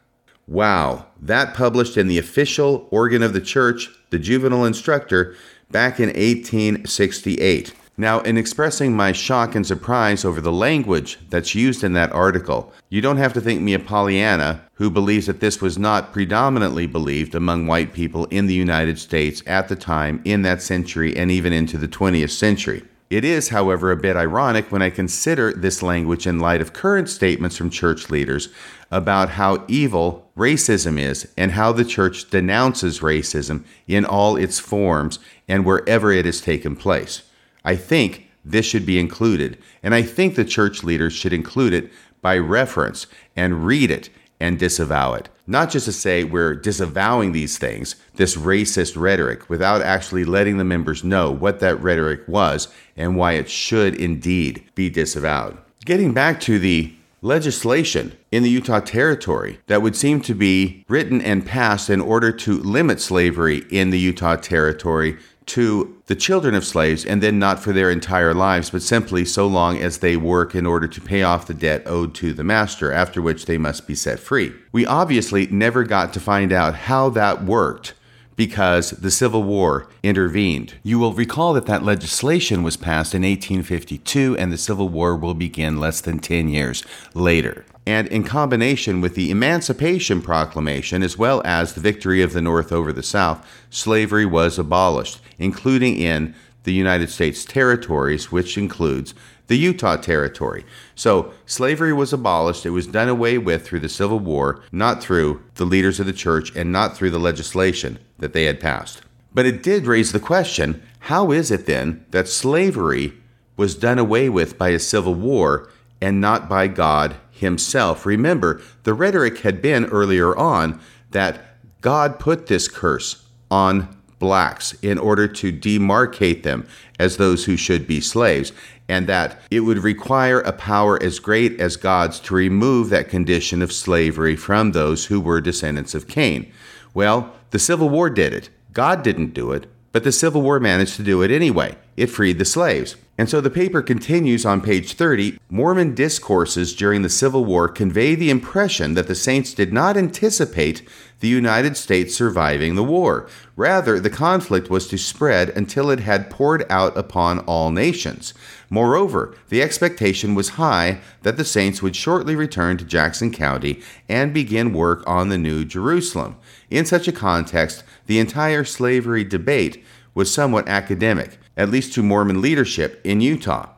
Wow, that published in the official organ of the church, the Juvenile Instructor, back in 1868. Now, in expressing my shock and surprise over the language that's used in that article, you don't have to think me a Pollyanna who believes that this was not predominantly believed among white people in the United States at the time, in that century, and even into the 20th century. It is, however, a bit ironic when I consider this language in light of current statements from church leaders about how evil racism is and how the church denounces racism in all its forms and wherever it has taken place. I think this should be included, and I think the church leaders should include it by reference and read it and disavow it. Not just to say we're disavowing these things, this racist rhetoric, without actually letting the members know what that rhetoric was and why it should indeed be disavowed. Getting back to the legislation in the Utah Territory that would seem to be written and passed in order to limit slavery in the Utah Territory to the children of slaves and then not for their entire lives, but simply so long as they work in order to pay off the debt owed to the master, after which they must be set free. We obviously never got to find out how that worked because the Civil War intervened. You will recall that that legislation was passed in 1852 and the Civil War will begin less than 10 years later and in combination with the Emancipation Proclamation, as well as the victory of the North over the South, slavery was abolished, including in the United States territories, which includes the Utah Territory. So, slavery was abolished. It was done away with through the Civil War, not through the leaders of the church and not through the legislation that they had passed. But it did raise the question how is it then that slavery was done away with by a civil war and not by God himself. Remember, the rhetoric had been earlier on that God put this curse on blacks in order to demarcate them as those who should be slaves, and that it would require a power as great as God's to remove that condition of slavery from those who were descendants of Cain. Well, the Civil War did it. God didn't do it, but the Civil War managed to do it anyway. It freed the slaves. And so the paper continues on page 30 Mormon discourses during the Civil War convey the impression that the saints did not anticipate the United States surviving the war. Rather, the conflict was to spread until it had poured out upon all nations. Moreover, the expectation was high that the saints would shortly return to Jackson County and begin work on the New Jerusalem. In such a context, the entire slavery debate was somewhat academic at least to Mormon leadership in Utah.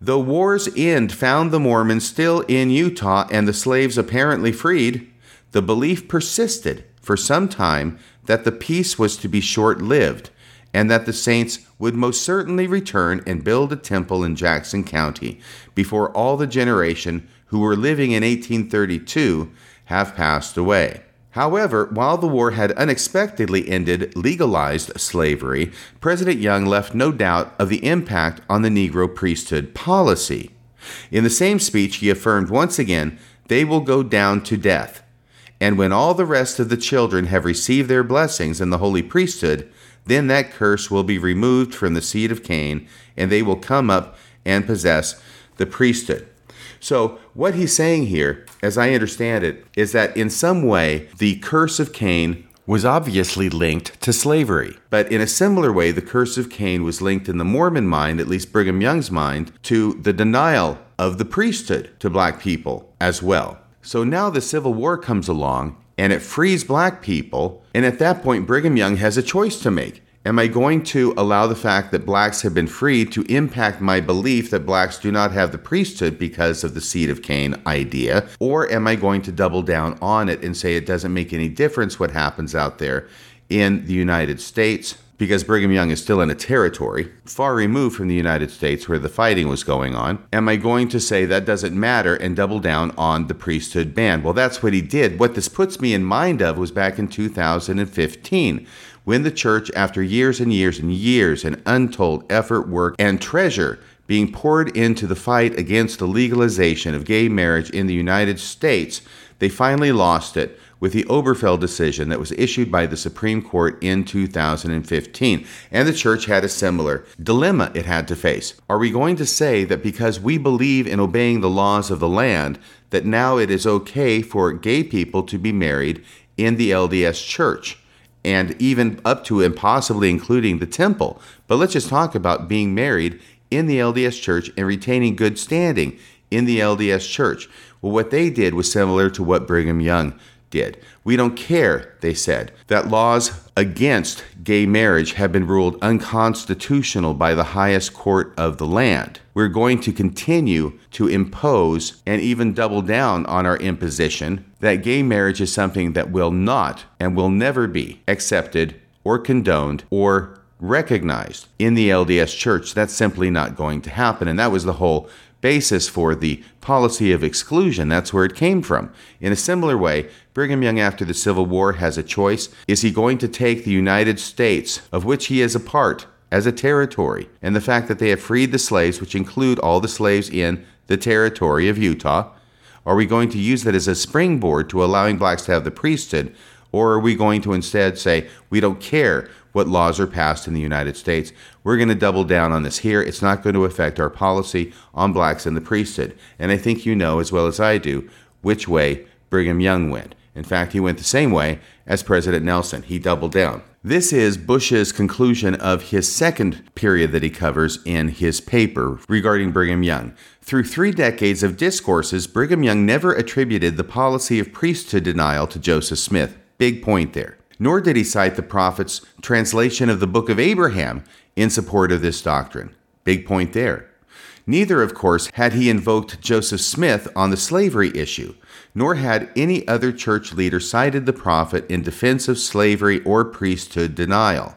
The war's end found the Mormons still in Utah and the slaves apparently freed. The belief persisted for some time that the peace was to be short lived and that the saints would most certainly return and build a temple in Jackson County before all the generation who were living in 1832 have passed away. However, while the war had unexpectedly ended legalized slavery, President Young left no doubt of the impact on the Negro priesthood policy. In the same speech, he affirmed once again, they will go down to death. And when all the rest of the children have received their blessings in the holy priesthood, then that curse will be removed from the seed of Cain, and they will come up and possess the priesthood. So, what he's saying here, as I understand it, is that in some way the curse of Cain was obviously linked to slavery. But in a similar way, the curse of Cain was linked in the Mormon mind, at least Brigham Young's mind, to the denial of the priesthood to black people as well. So now the Civil War comes along and it frees black people. And at that point, Brigham Young has a choice to make. Am I going to allow the fact that blacks have been freed to impact my belief that blacks do not have the priesthood because of the seed of Cain idea? Or am I going to double down on it and say it doesn't make any difference what happens out there in the United States? Because Brigham Young is still in a territory far removed from the United States where the fighting was going on. Am I going to say that doesn't matter and double down on the priesthood ban? Well, that's what he did. What this puts me in mind of was back in 2015 when the church, after years and years and years and untold effort, work, and treasure being poured into the fight against the legalization of gay marriage in the United States, they finally lost it with the Obergefell decision that was issued by the Supreme Court in 2015. And the church had a similar dilemma it had to face. Are we going to say that because we believe in obeying the laws of the land, that now it is okay for gay people to be married in the LDS church? And even up to and possibly including the temple. But let's just talk about being married in the LDS church and retaining good standing in the LDS church. Well, what they did was similar to what Brigham Young did. We don't care, they said, that laws against gay marriage have been ruled unconstitutional by the highest court of the land. We're going to continue to impose and even double down on our imposition that gay marriage is something that will not and will never be accepted or condoned or recognized in the LDS church. That's simply not going to happen. And that was the whole basis for the policy of exclusion. That's where it came from. In a similar way, Brigham Young, after the Civil War, has a choice. Is he going to take the United States, of which he is a part, as a territory, and the fact that they have freed the slaves, which include all the slaves in the territory of Utah? Are we going to use that as a springboard to allowing blacks to have the priesthood? Or are we going to instead say, we don't care what laws are passed in the United States. We're going to double down on this here. It's not going to affect our policy on blacks in the priesthood. And I think you know as well as I do which way Brigham Young went. In fact, he went the same way as President Nelson. He doubled down. This is Bush's conclusion of his second period that he covers in his paper regarding Brigham Young. Through three decades of discourses, Brigham Young never attributed the policy of priesthood denial to Joseph Smith. Big point there nor did he cite the prophet's translation of the book of Abraham in support of this doctrine. Big point there. Neither, of course, had he invoked Joseph Smith on the slavery issue, nor had any other church leader cited the prophet in defense of slavery or priesthood denial.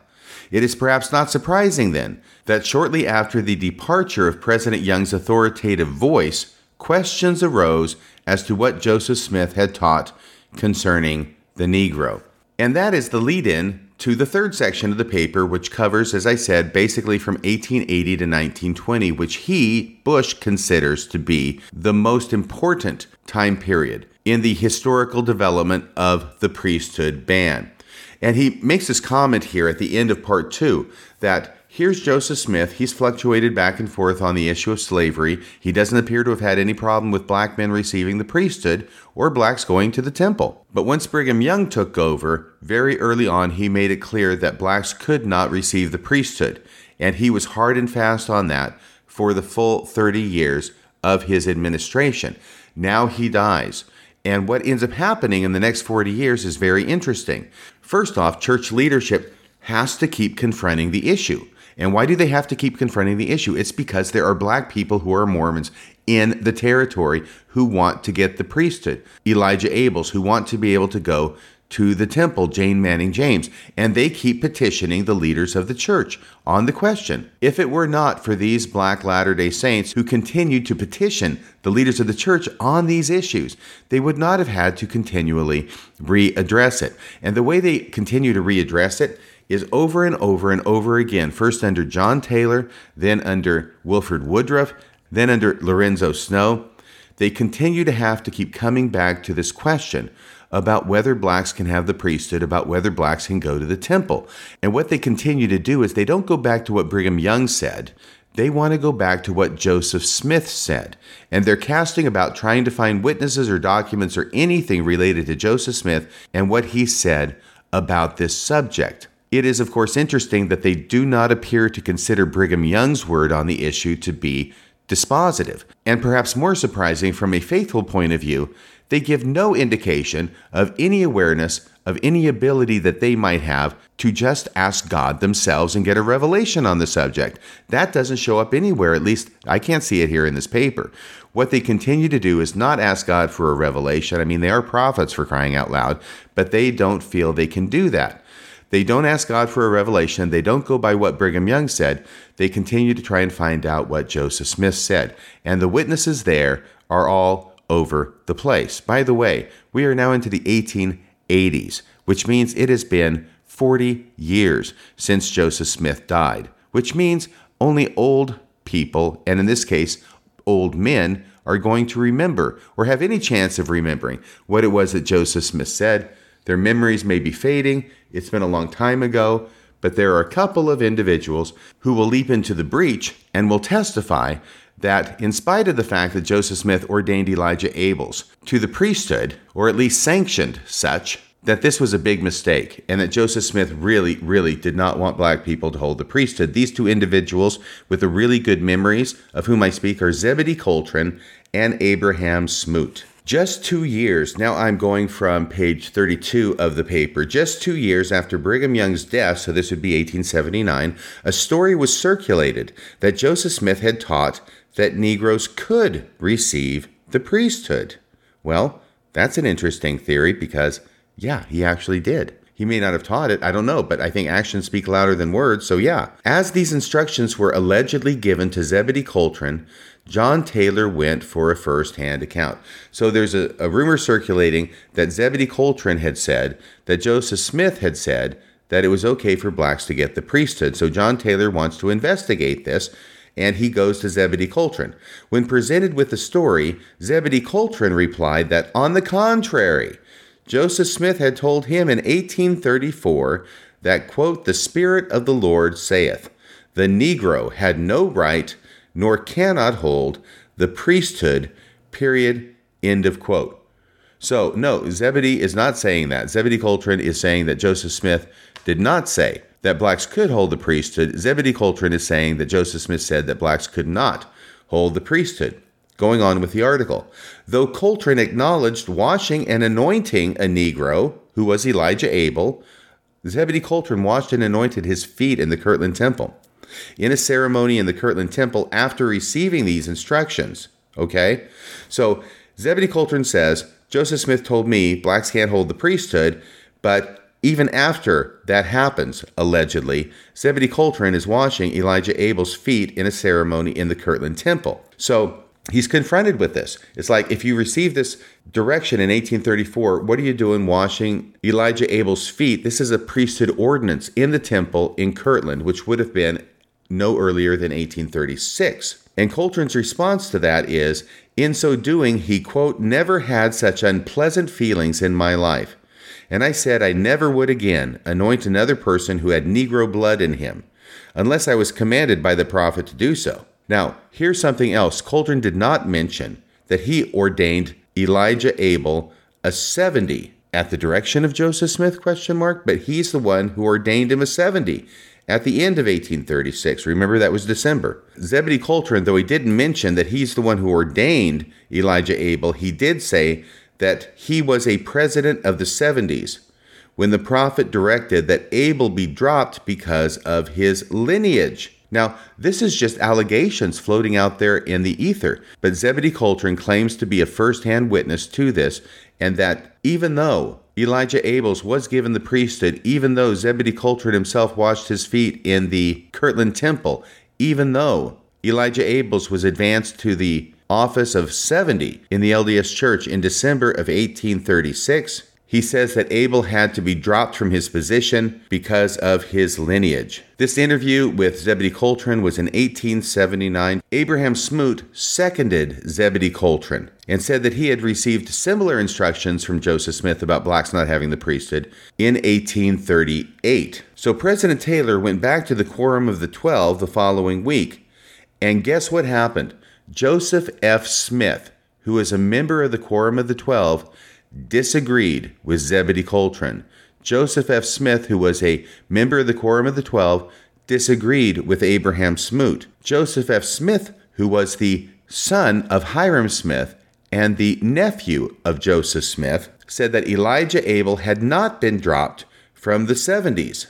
It is perhaps not surprising, then, that shortly after the departure of President Young's authoritative voice, questions arose as to what Joseph Smith had taught concerning the Negro. And that is the lead in to the third section of the paper, which covers, as I said, basically from 1880 to 1920, which he, Bush, considers to be the most important time period in the historical development of the priesthood ban. And he makes this comment here at the end of part two that Here's Joseph Smith. He's fluctuated back and forth on the issue of slavery. He doesn't appear to have had any problem with black men receiving the priesthood or blacks going to the temple. But once Brigham Young took over, very early on, he made it clear that blacks could not receive the priesthood. And he was hard and fast on that for the full 30 years of his administration. Now he dies. And what ends up happening in the next 40 years is very interesting. First off, church leadership has to keep confronting the issue. And why do they have to keep confronting the issue? It's because there are black people who are Mormons in the territory who want to get the priesthood. Elijah Abels, who want to be able to go to the temple, Jane Manning James, and they keep petitioning the leaders of the church on the question. If it were not for these black Latter day Saints who continued to petition the leaders of the church on these issues, they would not have had to continually readdress it. And the way they continue to readdress it is over and over and over again, first under John Taylor, then under Wilford Woodruff, then under Lorenzo Snow. They continue to have to keep coming back to this question about whether blacks can have the priesthood, about whether blacks can go to the temple. And what they continue to do is they don't go back to what Brigham Young said. They want to go back to what Joseph Smith said. And they're casting about trying to find witnesses or documents or anything related to Joseph Smith and what he said about this subject. It is, of course, interesting that they do not appear to consider Brigham Young's word on the issue to be dispositive. And perhaps more surprising from a faithful point of view, they give no indication of any awareness of any ability that they might have to just ask God themselves and get a revelation on the subject. That doesn't show up anywhere, at least I can't see it here in this paper. What they continue to do is not ask God for a revelation. I mean, they are prophets for crying out loud, but they don't feel they can do that. They don't ask God for a revelation. They don't go by what Brigham Young said. They continue to try and find out what Joseph Smith said. And the witnesses there are all over the place. By the way, we are now into the 1880s, which means it has been 40 years since Joseph Smith died, which means only old people, and in this case, old men, are going to remember or have any chance of remembering what it was that Joseph Smith said. Their memories may be fading, it's been a long time ago, but there are a couple of individuals who will leap into the breach and will testify that, in spite of the fact that Joseph Smith ordained Elijah Abels to the priesthood, or at least sanctioned such, that this was a big mistake and that Joseph Smith really, really did not want black people to hold the priesthood. These two individuals with the really good memories of whom I speak are Zebedee Coltrin and Abraham Smoot. Just two years, now I'm going from page 32 of the paper, just two years after Brigham Young's death, so this would be 1879, a story was circulated that Joseph Smith had taught that Negroes could receive the priesthood. Well, that's an interesting theory because, yeah, he actually did. He may not have taught it, I don't know, but I think actions speak louder than words, so yeah. As these instructions were allegedly given to Zebedee Coltrin, John Taylor went for a first hand account. So there's a, a rumor circulating that Zebedee Coltrin had said that Joseph Smith had said that it was okay for blacks to get the priesthood. So John Taylor wants to investigate this and he goes to Zebedee Coltrin. When presented with the story, Zebedee Coltrin replied that, on the contrary, Joseph Smith had told him in 1834 that, quote, the Spirit of the Lord saith, the Negro had no right nor cannot hold the priesthood, period, end of quote. So, no, Zebedee is not saying that. Zebedee Coltrin is saying that Joseph Smith did not say that blacks could hold the priesthood, Zebedee Coltrin is saying that Joseph Smith said that blacks could not hold the priesthood. Going on with the article. Though Coltrin acknowledged washing and anointing a Negro, who was Elijah Abel, Zebedee Coltrin washed and anointed his feet in the Kirtland Temple. In a ceremony in the Kirtland Temple after receiving these instructions. Okay? So Zebedee Coltrin says, Joseph Smith told me blacks can't hold the priesthood, but even after that happens, allegedly, Zebedee Coltrin is washing Elijah Abel's feet in a ceremony in the Kirtland Temple. So he's confronted with this. It's like if you receive this direction in 1834, what are you doing washing Elijah Abel's feet? This is a priesthood ordinance in the temple in Kirtland, which would have been no earlier than 1836. And Coltrin's response to that is, in so doing, he, quote, never had such unpleasant feelings in my life. And I said I never would again anoint another person who had Negro blood in him, unless I was commanded by the prophet to do so. Now, here's something else. Coltrin did not mention that he ordained Elijah Abel a 70 at the direction of Joseph Smith question mark, but he's the one who ordained him a 70 at the end of 1836. Remember that was December. Zebedee Coltrin, though he didn't mention that he's the one who ordained Elijah Abel, he did say that he was a president of the 70s when the prophet directed that Abel be dropped because of his lineage. Now, this is just allegations floating out there in the ether, but Zebedee Coltrin claims to be a first hand witness to this, and that even though Elijah Abels was given the priesthood, even though Zebedee Coltrin himself washed his feet in the Kirtland Temple, even though Elijah Abels was advanced to the office of 70 in the LDS Church in December of 1836, he says that Abel had to be dropped from his position because of his lineage. This interview with Zebedee Coltrin was in 1879. Abraham Smoot seconded Zebedee Coltrin and said that he had received similar instructions from Joseph Smith about blacks not having the priesthood in 1838. So President Taylor went back to the Quorum of the Twelve the following week. And guess what happened? Joseph F. Smith, who was a member of the Quorum of the Twelve, disagreed with Zebedee Coltrin. Joseph F. Smith, who was a member of the Quorum of the Twelve, disagreed with Abraham Smoot. Joseph F. Smith, who was the son of Hyrum Smith and the nephew of Joseph Smith, said that Elijah Abel had not been dropped from the 70s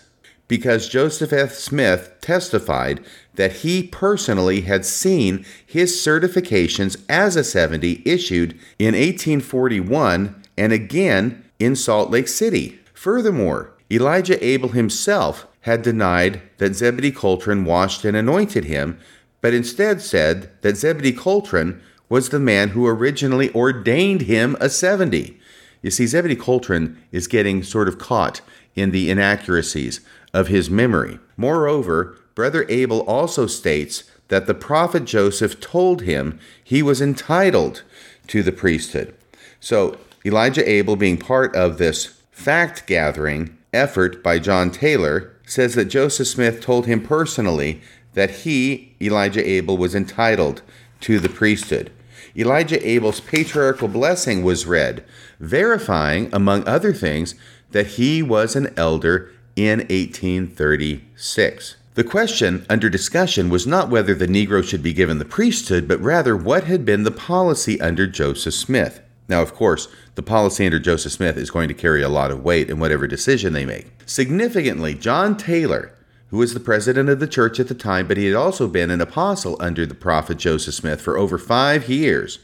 because Joseph F. Smith testified that he personally had seen his certifications as a 70 issued in 1841 and again in Salt Lake City. Furthermore, Elijah Abel himself had denied that Zebedee Coltrin washed and anointed him, but instead said that Zebedee Coltrin was the man who originally ordained him a 70. You see, Zebedee Coltrin is getting sort of caught in the inaccuracies of his memory. Moreover, Brother Abel also states that the prophet Joseph told him he was entitled to the priesthood. So Elijah Abel, being part of this fact gathering effort by John Taylor, says that Joseph Smith told him personally that he, Elijah Abel, was entitled to the priesthood. Elijah Abel's patriarchal blessing was read, verifying, among other things, that he was an elder in 1836. The question under discussion was not whether the Negro should be given the priesthood, but rather what had been the policy under Joseph Smith. Now, of course, the policy under Joseph Smith is going to carry a lot of weight in whatever decision they make. Significantly, John Taylor, who was the president of the church at the time, but he had also been an apostle under the prophet Joseph Smith for over five years,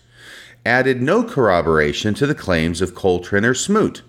added no corroboration to the claims of Coltrin or Smoot.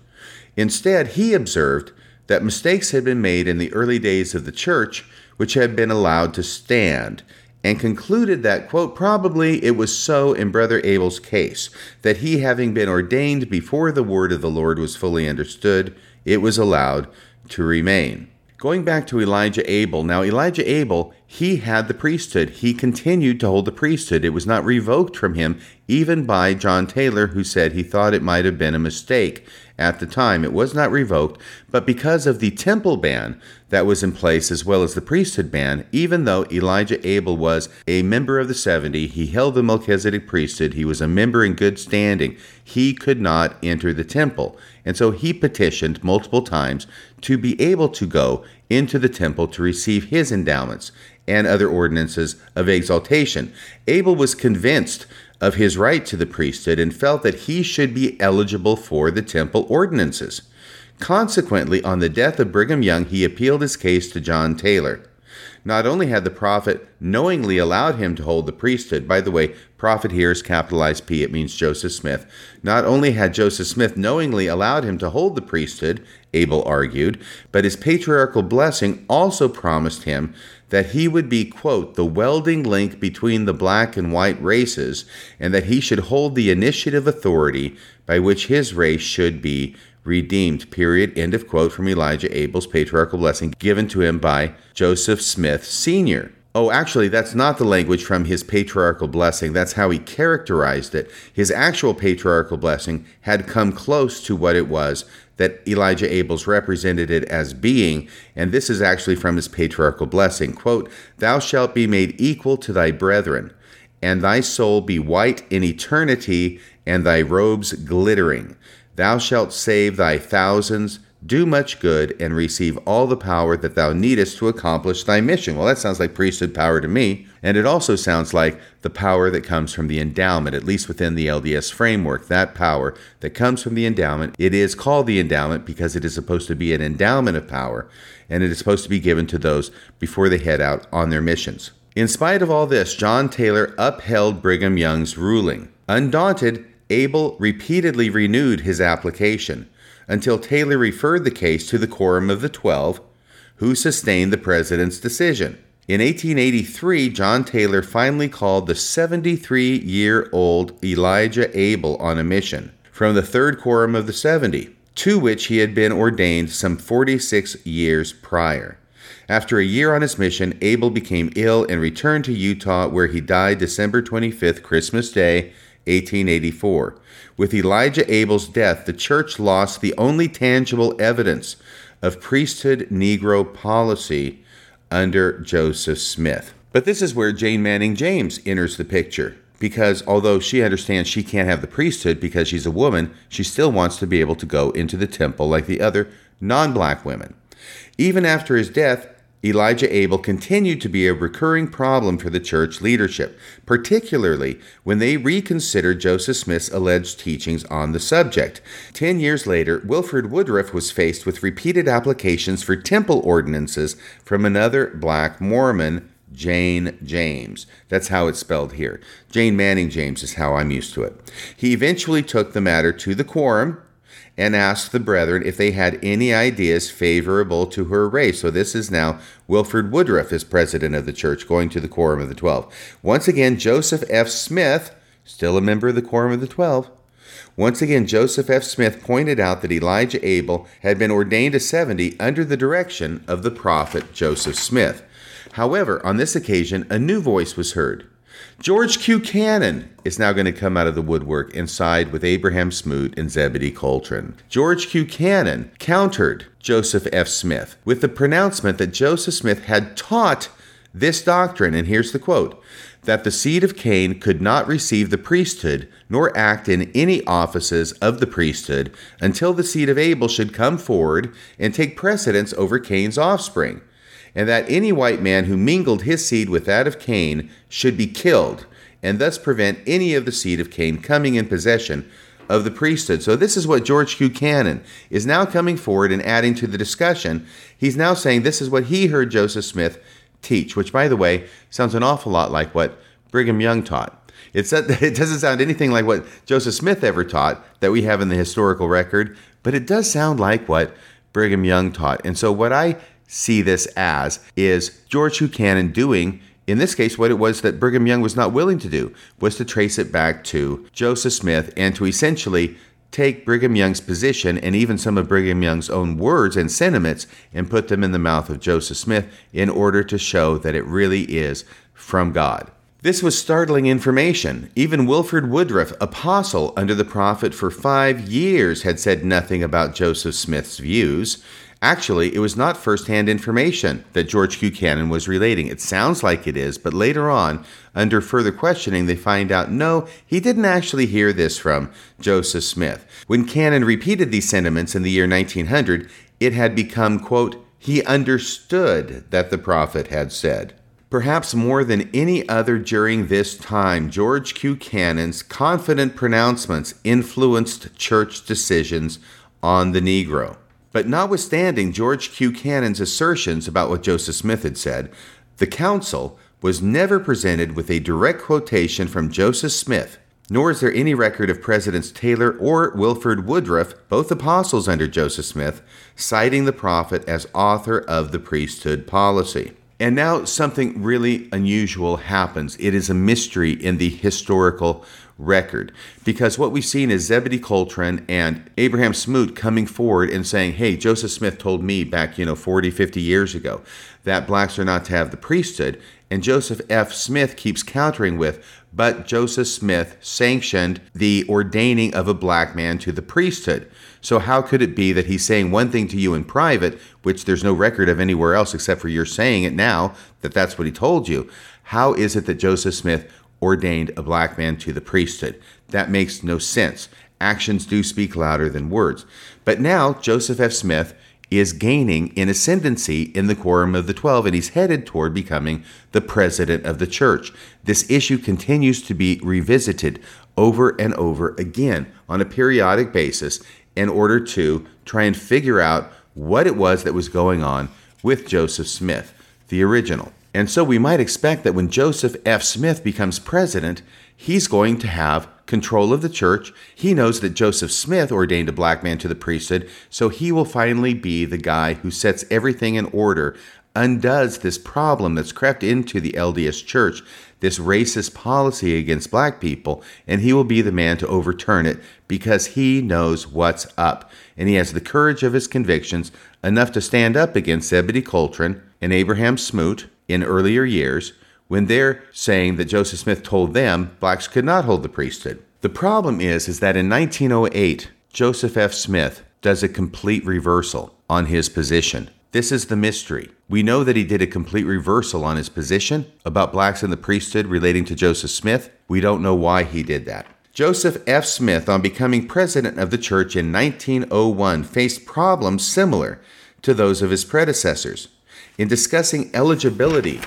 Instead, he observed that mistakes had been made in the early days of the church which had been allowed to stand, and concluded that, quote, probably it was so in Brother Abel's case, that he having been ordained before the word of the Lord was fully understood, it was allowed to remain. Going back to Elijah Abel, now Elijah Abel, he had the priesthood. He continued to hold the priesthood. It was not revoked from him, even by John Taylor, who said he thought it might have been a mistake at the time. It was not revoked, but because of the temple ban that was in place as well as the priesthood ban, even though Elijah Abel was a member of the 70, he held the Melchizedek priesthood, he was a member in good standing, he could not enter the temple. And so he petitioned multiple times to be able to go into the temple to receive his endowments and other ordinances of exaltation. Abel was convinced of his right to the priesthood and felt that he should be eligible for the temple ordinances. Consequently, on the death of Brigham Young, he appealed his case to John Taylor. Not only had the prophet knowingly allowed him to hold the priesthood, by the way, prophet here is capitalized P, it means Joseph Smith. Not only had Joseph Smith knowingly allowed him to hold the priesthood, Abel argued, but his patriarchal blessing also promised him that he would be, quote, the welding link between the black and white races, and that he should hold the initiative authority by which his race should be redeemed, period. End of quote from Elijah Abel's patriarchal blessing given to him by Joseph Smith Sr. Oh, actually, that's not the language from his patriarchal blessing. That's how he characterized it. His actual patriarchal blessing had come close to what it was that Elijah Abels represented it as being, and this is actually from his patriarchal blessing. Quote, Thou shalt be made equal to thy brethren, and thy soul be white in eternity, and thy robes glittering. Thou shalt save thy thousands, do much good, and receive all the power that thou needest to accomplish thy mission. Well, that sounds like priesthood power to me. And it also sounds like the power that comes from the endowment, at least within the LDS framework. That power that comes from the endowment, it is called the endowment because it is supposed to be an endowment of power, and it is supposed to be given to those before they head out on their missions. In spite of all this, John Taylor upheld Brigham Young's ruling. Undaunted, Abel repeatedly renewed his application until Taylor referred the case to the Quorum of the Twelve, who sustained the president's decision. In 1883, John Taylor finally called the 73 year old Elijah Abel on a mission from the Third Quorum of the 70, to which he had been ordained some 46 years prior. After a year on his mission, Abel became ill and returned to Utah, where he died December 25th, Christmas Day, 1884. With Elijah Abel's death, the church lost the only tangible evidence of priesthood Negro policy under Joseph Smith. But this is where Jane Manning James enters the picture. Because although she understands she can't have the priesthood because she's a woman, she still wants to be able to go into the temple like the other non black women. Even after his death, Elijah Abel continued to be a recurring problem for the church leadership, particularly when they reconsidered Joseph Smith's alleged teachings on the subject. Ten years later, Wilford Woodruff was faced with repeated applications for temple ordinances from another black Mormon, Jane James. That's how it's spelled here. Jane Manning James is how I'm used to it. He eventually took the matter to the quorum and asked the brethren if they had any ideas favorable to her race. So this is now Wilford Woodruff as president of the church, going to the Quorum of the Twelve. Once again, Joseph F. Smith, still a member of the Quorum of the Twelve, once again, Joseph F. Smith pointed out that Elijah Abel had been ordained a 70 under the direction of the prophet Joseph Smith. However, on this occasion, a new voice was heard. George Q. Cannon is now going to come out of the woodwork and side with Abraham Smoot and Zebedee Coltrin. George Q. Cannon countered Joseph F. Smith with the pronouncement that Joseph Smith had taught this doctrine, and here's the quote that the seed of Cain could not receive the priesthood nor act in any offices of the priesthood until the seed of Abel should come forward and take precedence over Cain's offspring and that any white man who mingled his seed with that of Cain should be killed, and thus prevent any of the seed of Cain coming in possession of the priesthood. So, this is what George Q. Cannon is now coming forward and adding to the discussion. He's now saying this is what he heard Joseph Smith teach, which, by the way, sounds an awful lot like what Brigham Young taught. It's, it doesn't sound anything like what Joseph Smith ever taught that we have in the historical record, but it does sound like what Brigham Young taught. And so, what I see this as is George Q. Cannon doing in this case, what it was that Brigham Young was not willing to do was to trace it back to Joseph Smith and to essentially take Brigham Young's position and even some of Brigham Young's own words and sentiments and put them in the mouth of Joseph Smith in order to show that it really is from God. This was startling information. Even Wilford Woodruff, apostle under the prophet for five years, had said nothing about Joseph Smith's views. Actually, it was not first-hand information that George Q. Cannon was relating. It sounds like it is, but later on, under further questioning, they find out no, he didn't actually hear this from Joseph Smith. When Cannon repeated these sentiments in the year 1900, it had become, quote, he understood that the prophet had said. Perhaps more than any other during this time, George Q. Cannon's confident pronouncements influenced church decisions on the Negro. But notwithstanding George Q. Cannon's assertions about what Joseph Smith had said, the council was never presented with a direct quotation from Joseph Smith, nor is there any record of Presidents Taylor or Wilford Woodruff, both apostles under Joseph Smith, citing the prophet as author of the priesthood policy. And now something really unusual happens. It is a mystery in the historical record. Because what we've seen is Zebedee Coltrin and Abraham Smoot coming forward and saying, hey, Joseph Smith told me back, you know, 40, 50 years ago that blacks are not to have the priesthood. And Joseph F. Smith keeps countering with, but Joseph Smith sanctioned the ordaining of a black man to the priesthood. So, how could it be that he's saying one thing to you in private, which there's no record of anywhere else except for you're saying it now that that's what he told you? How is it that Joseph Smith ordained a black man to the priesthood. That makes no sense. actions do speak louder than words. But now Joseph F. Smith is gaining in ascendancy in the quorum of the 12 and he's headed toward becoming the president of the church. This issue continues to be revisited over and over again on a periodic basis in order to try and figure out what it was that was going on with Joseph Smith, the original. And so we might expect that when Joseph F. Smith becomes president, he's going to have control of the church. He knows that Joseph Smith ordained a black man to the priesthood, so he will finally be the guy who sets everything in order, undoes this problem that's crept into the LDS church, this racist policy against black people, and he will be the man to overturn it because he knows what's up. And he has the courage of his convictions enough to stand up against Zebedee Coltrin and Abraham Smoot in earlier years when they're saying that Joseph Smith told them blacks could not hold the priesthood. The problem is is that in 1908 Joseph F. Smith does a complete reversal on his position. This is the mystery. We know that he did a complete reversal on his position about blacks in the priesthood relating to Joseph Smith. We don't know why he did that. Joseph F. Smith, on becoming president of the church in 1901, faced problems similar to those of his predecessors. In discussing eligibility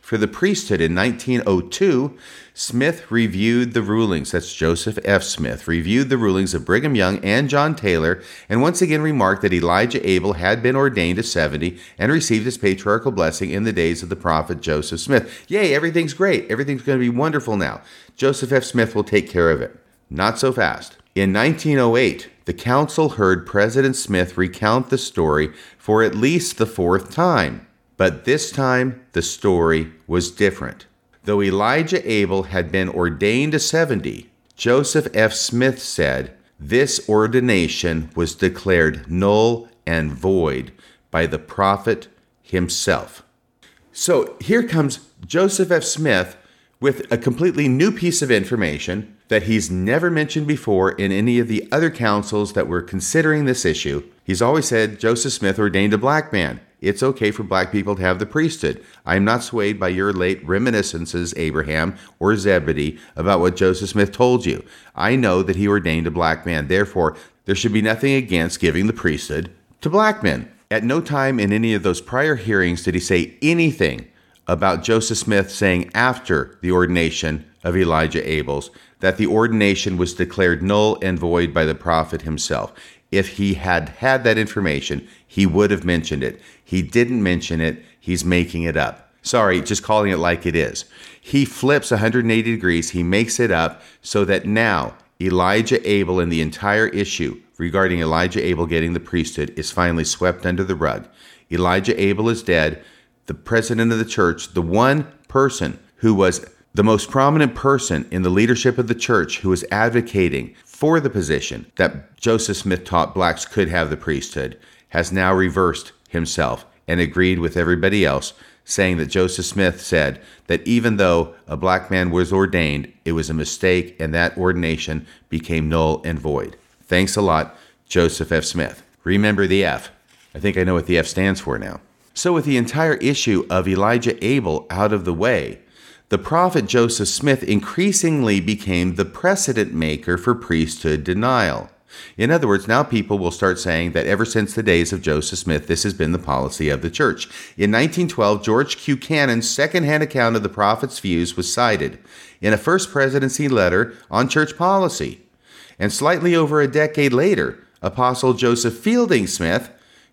for the priesthood in 1902, Smith reviewed the rulings, that's Joseph F. Smith, reviewed the rulings of Brigham Young and John Taylor, and once again remarked that Elijah Abel had been ordained to 70 and received his patriarchal blessing in the days of the prophet Joseph Smith. Yay, everything's great. Everything's going to be wonderful now. Joseph F. Smith will take care of it. Not so fast. In 1908, the council heard President Smith recount the story for at least the fourth time. But this time, the story was different. Though Elijah Abel had been ordained to 70, Joseph F. Smith said this ordination was declared null and void by the prophet himself. So here comes Joseph F. Smith with a completely new piece of information that he's never mentioned before in any of the other councils that were considering this issue. He's always said Joseph Smith ordained a black man. It's okay for black people to have the priesthood. I am not swayed by your late reminiscences, Abraham or Zebedee, about what Joseph Smith told you. I know that he ordained a black man. Therefore, there should be nothing against giving the priesthood to black men. At no time in any of those prior hearings did he say anything about Joseph Smith saying after the ordination of Elijah Abels that the ordination was declared null and void by the prophet himself. If he had had that information, he would have mentioned it. He didn't mention it, he's making it up. Sorry, just calling it like it is. He flips 180 degrees, he makes it up so that now Elijah Abel and the entire issue regarding Elijah Abel getting the priesthood is finally swept under the rug. Elijah Abel is dead the president of the church, the one person who was the most prominent person in the leadership of the church who was advocating for the position that Joseph Smith taught blacks could have the priesthood, has now reversed himself and agreed with everybody else, saying that Joseph Smith said that even though a black man was ordained, it was a mistake and that ordination became null and void. Thanks a lot, Joseph F. Smith. Remember the F. I think I know what the F stands for now. So, with the entire issue of Elijah Abel out of the way, the prophet Joseph Smith increasingly became the precedent maker for priesthood denial. In other words, now people will start saying that ever since the days of Joseph Smith, this has been the policy of the church. In 1912, George Q. Cannon's secondhand account of the prophet's views was cited in a first presidency letter on church policy. And slightly over a decade later, Apostle Joseph Fielding Smith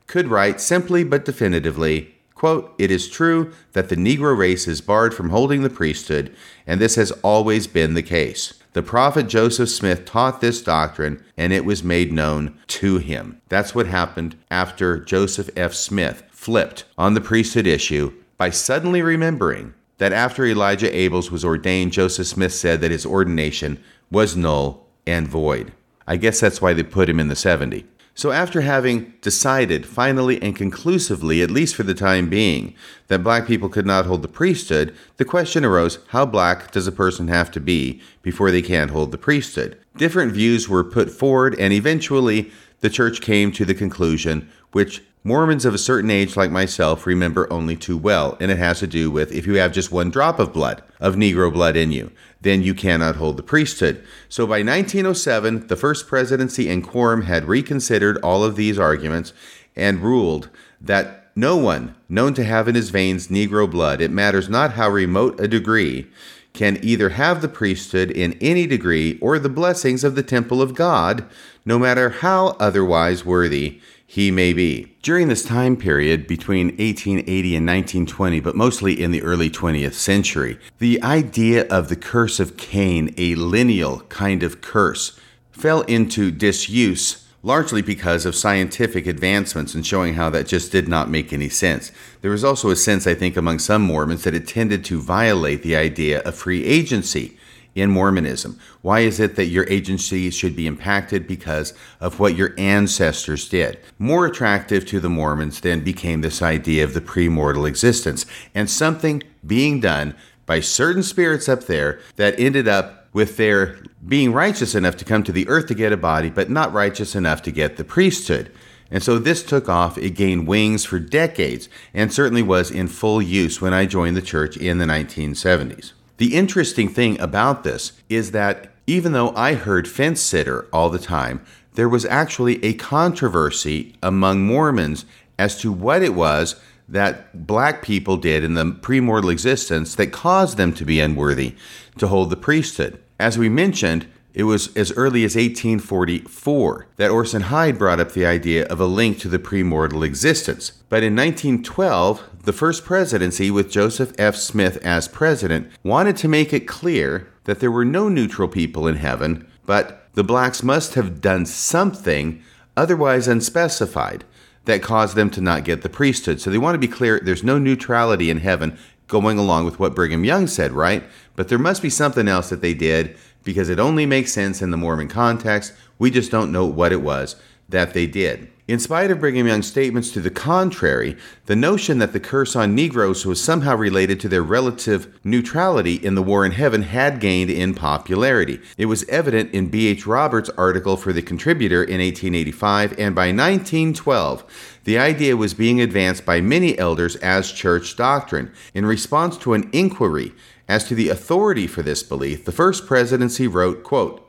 could write simply but definitively, quote, It is true that the Negro race is barred from holding the priesthood, and this has always been the case. The prophet Joseph Smith taught this doctrine, and it was made known to him. That's what happened after Joseph F. Smith flipped on the priesthood issue by suddenly remembering that after Elijah Abels was ordained, Joseph Smith said that his ordination was null and void. I guess that's why they put him in the 70. So, after having decided finally and conclusively, at least for the time being, that black people could not hold the priesthood, the question arose how black does a person have to be before they can't hold the priesthood? Different views were put forward, and eventually the church came to the conclusion, which Mormons of a certain age, like myself, remember only too well, and it has to do with if you have just one drop of blood, of Negro blood in you, then you cannot hold the priesthood. So by 1907, the First Presidency and Quorum had reconsidered all of these arguments and ruled that no one known to have in his veins Negro blood, it matters not how remote a degree, can either have the priesthood in any degree or the blessings of the temple of God, no matter how otherwise worthy he may be. During this time period between 1880 and 1920, but mostly in the early 20th century, the idea of the curse of Cain, a lineal kind of curse, fell into disuse largely because of scientific advancements and showing how that just did not make any sense. There was also a sense, I think, among some Mormons that it tended to violate the idea of free agency in Mormonism? Why is it that your agency should be impacted because of what your ancestors did? More attractive to the Mormons then became this idea of the premortal existence and something being done by certain spirits up there that ended up with their being righteous enough to come to the earth to get a body, but not righteous enough to get the priesthood. And so this took off, it gained wings for decades, and certainly was in full use when I joined the church in the 1970s. The interesting thing about this is that even though I heard fence sitter all the time, there was actually a controversy among Mormons as to what it was that black people did in the premortal existence that caused them to be unworthy to hold the priesthood. As we mentioned, it was as early as 1844 that Orson Hyde brought up the idea of a link to the premortal existence. But in 1912, the first presidency, with Joseph F. Smith as president, wanted to make it clear that there were no neutral people in heaven, but the blacks must have done something otherwise unspecified that caused them to not get the priesthood. So they want to be clear there's no neutrality in heaven going along with what Brigham Young said, right? But there must be something else that they did because it only makes sense in the Mormon context. We just don't know what it was that they did. In spite of Brigham Young's statements to the contrary, the notion that the curse on Negroes was somehow related to their relative neutrality in the war in heaven had gained in popularity. It was evident in B.H. Roberts' article for The Contributor in 1885, and by 1912, the idea was being advanced by many elders as church doctrine. In response to an inquiry as to the authority for this belief, the first presidency wrote, quote,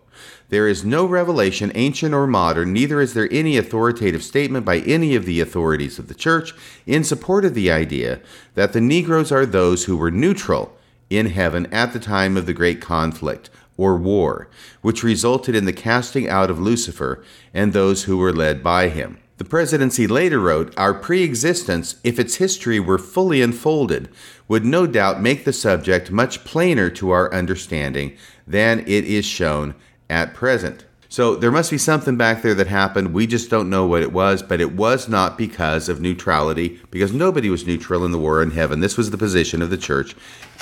there is no revelation, ancient or modern, neither is there any authoritative statement by any of the authorities of the church in support of the idea that the Negroes are those who were neutral in heaven at the time of the great conflict or war, which resulted in the casting out of Lucifer and those who were led by him. The presidency later wrote, Our pre existence, if its history were fully unfolded, would no doubt make the subject much plainer to our understanding than it is shown at present. So there must be something back there that happened. We just don't know what it was, but it was not because of neutrality, because nobody was neutral in the war in heaven. This was the position of the church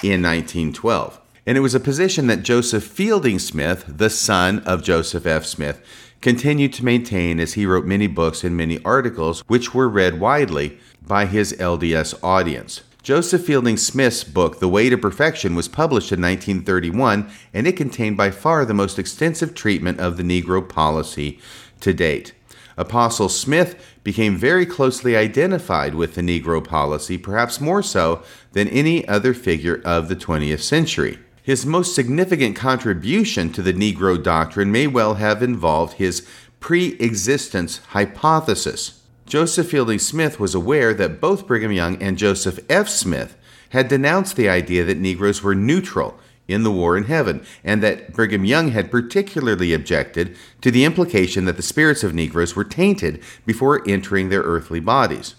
in 1912. And it was a position that Joseph Fielding Smith, the son of Joseph F. Smith, continued to maintain as he wrote many books and many articles, which were read widely by his LDS audience. Joseph Fielding Smith's book, The Way to Perfection, was published in 1931, and it contained by far the most extensive treatment of the Negro policy to date. Apostle Smith became very closely identified with the Negro policy, perhaps more so than any other figure of the 20th century. His most significant contribution to the Negro doctrine may well have involved his pre existence hypothesis. Joseph Fielding Smith was aware that both Brigham Young and Joseph F. Smith had denounced the idea that Negroes were neutral in the war in heaven, and that Brigham Young had particularly objected to the implication that the spirits of Negroes were tainted before entering their earthly bodies.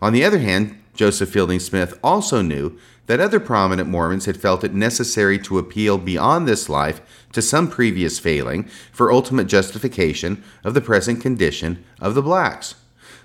On the other hand, Joseph Fielding Smith also knew that other prominent Mormons had felt it necessary to appeal beyond this life to some previous failing for ultimate justification of the present condition of the blacks.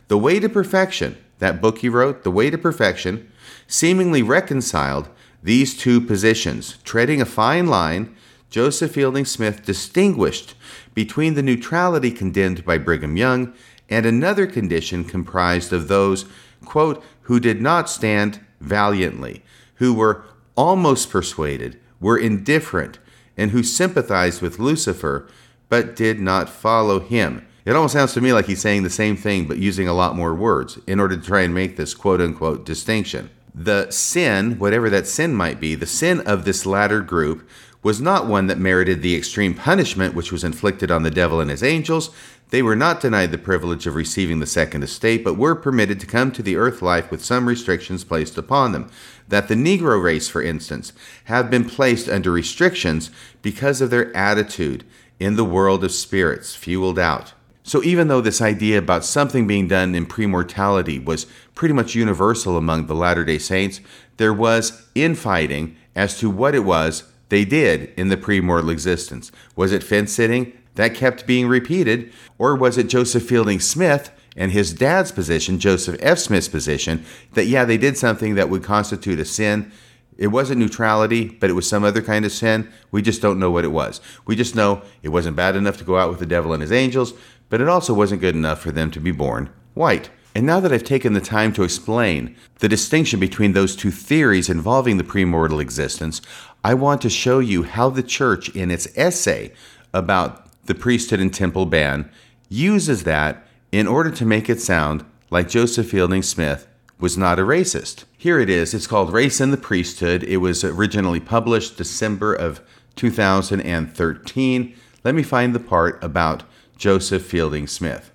The Way to Perfection, that book he wrote, The Way to Perfection, seemingly reconciled these two positions. Treading a fine line, Joseph Fielding Smith distinguished between the neutrality condemned by Brigham Young and another condition comprised of those, quote, who did not stand valiantly, who were almost persuaded, were indifferent, and who sympathized with Lucifer, but did not follow him, It almost sounds to me like he's saying the same thing but using a lot more words in order to try and make this quote unquote distinction. The sin, whatever that sin might be, the sin of this latter group was not one that merited the extreme punishment which was inflicted on the devil and his angels. They were not denied the privilege of receiving the second estate, but were permitted to come to the earth life with some restrictions placed upon them. That the Negro race, for instance, have been placed under restrictions because of their attitude in the world of spirits, fueled out. So, even though this idea about something being done in premortality was pretty much universal among the Latter day Saints, there was infighting as to what it was they did in the premortal existence. Was it fence sitting? That kept being repeated. Or was it Joseph Fielding Smith and his dad's position, Joseph F. Smith's position, that yeah, they did something that would constitute a sin? It wasn't neutrality, but it was some other kind of sin. We just don't know what it was. We just know it wasn't bad enough to go out with the devil and his angels, but it also wasn't good enough for them to be born white. And now that I've taken the time to explain the distinction between those two theories involving the premortal existence, I want to show you how the church, in its essay about the priesthood and temple ban, uses that in order to make it sound like Joseph Fielding Smith was not a racist. Here it is. It's called Race and the Priesthood. It was originally published December of 2013. Let me find the part about Joseph Fielding Smith.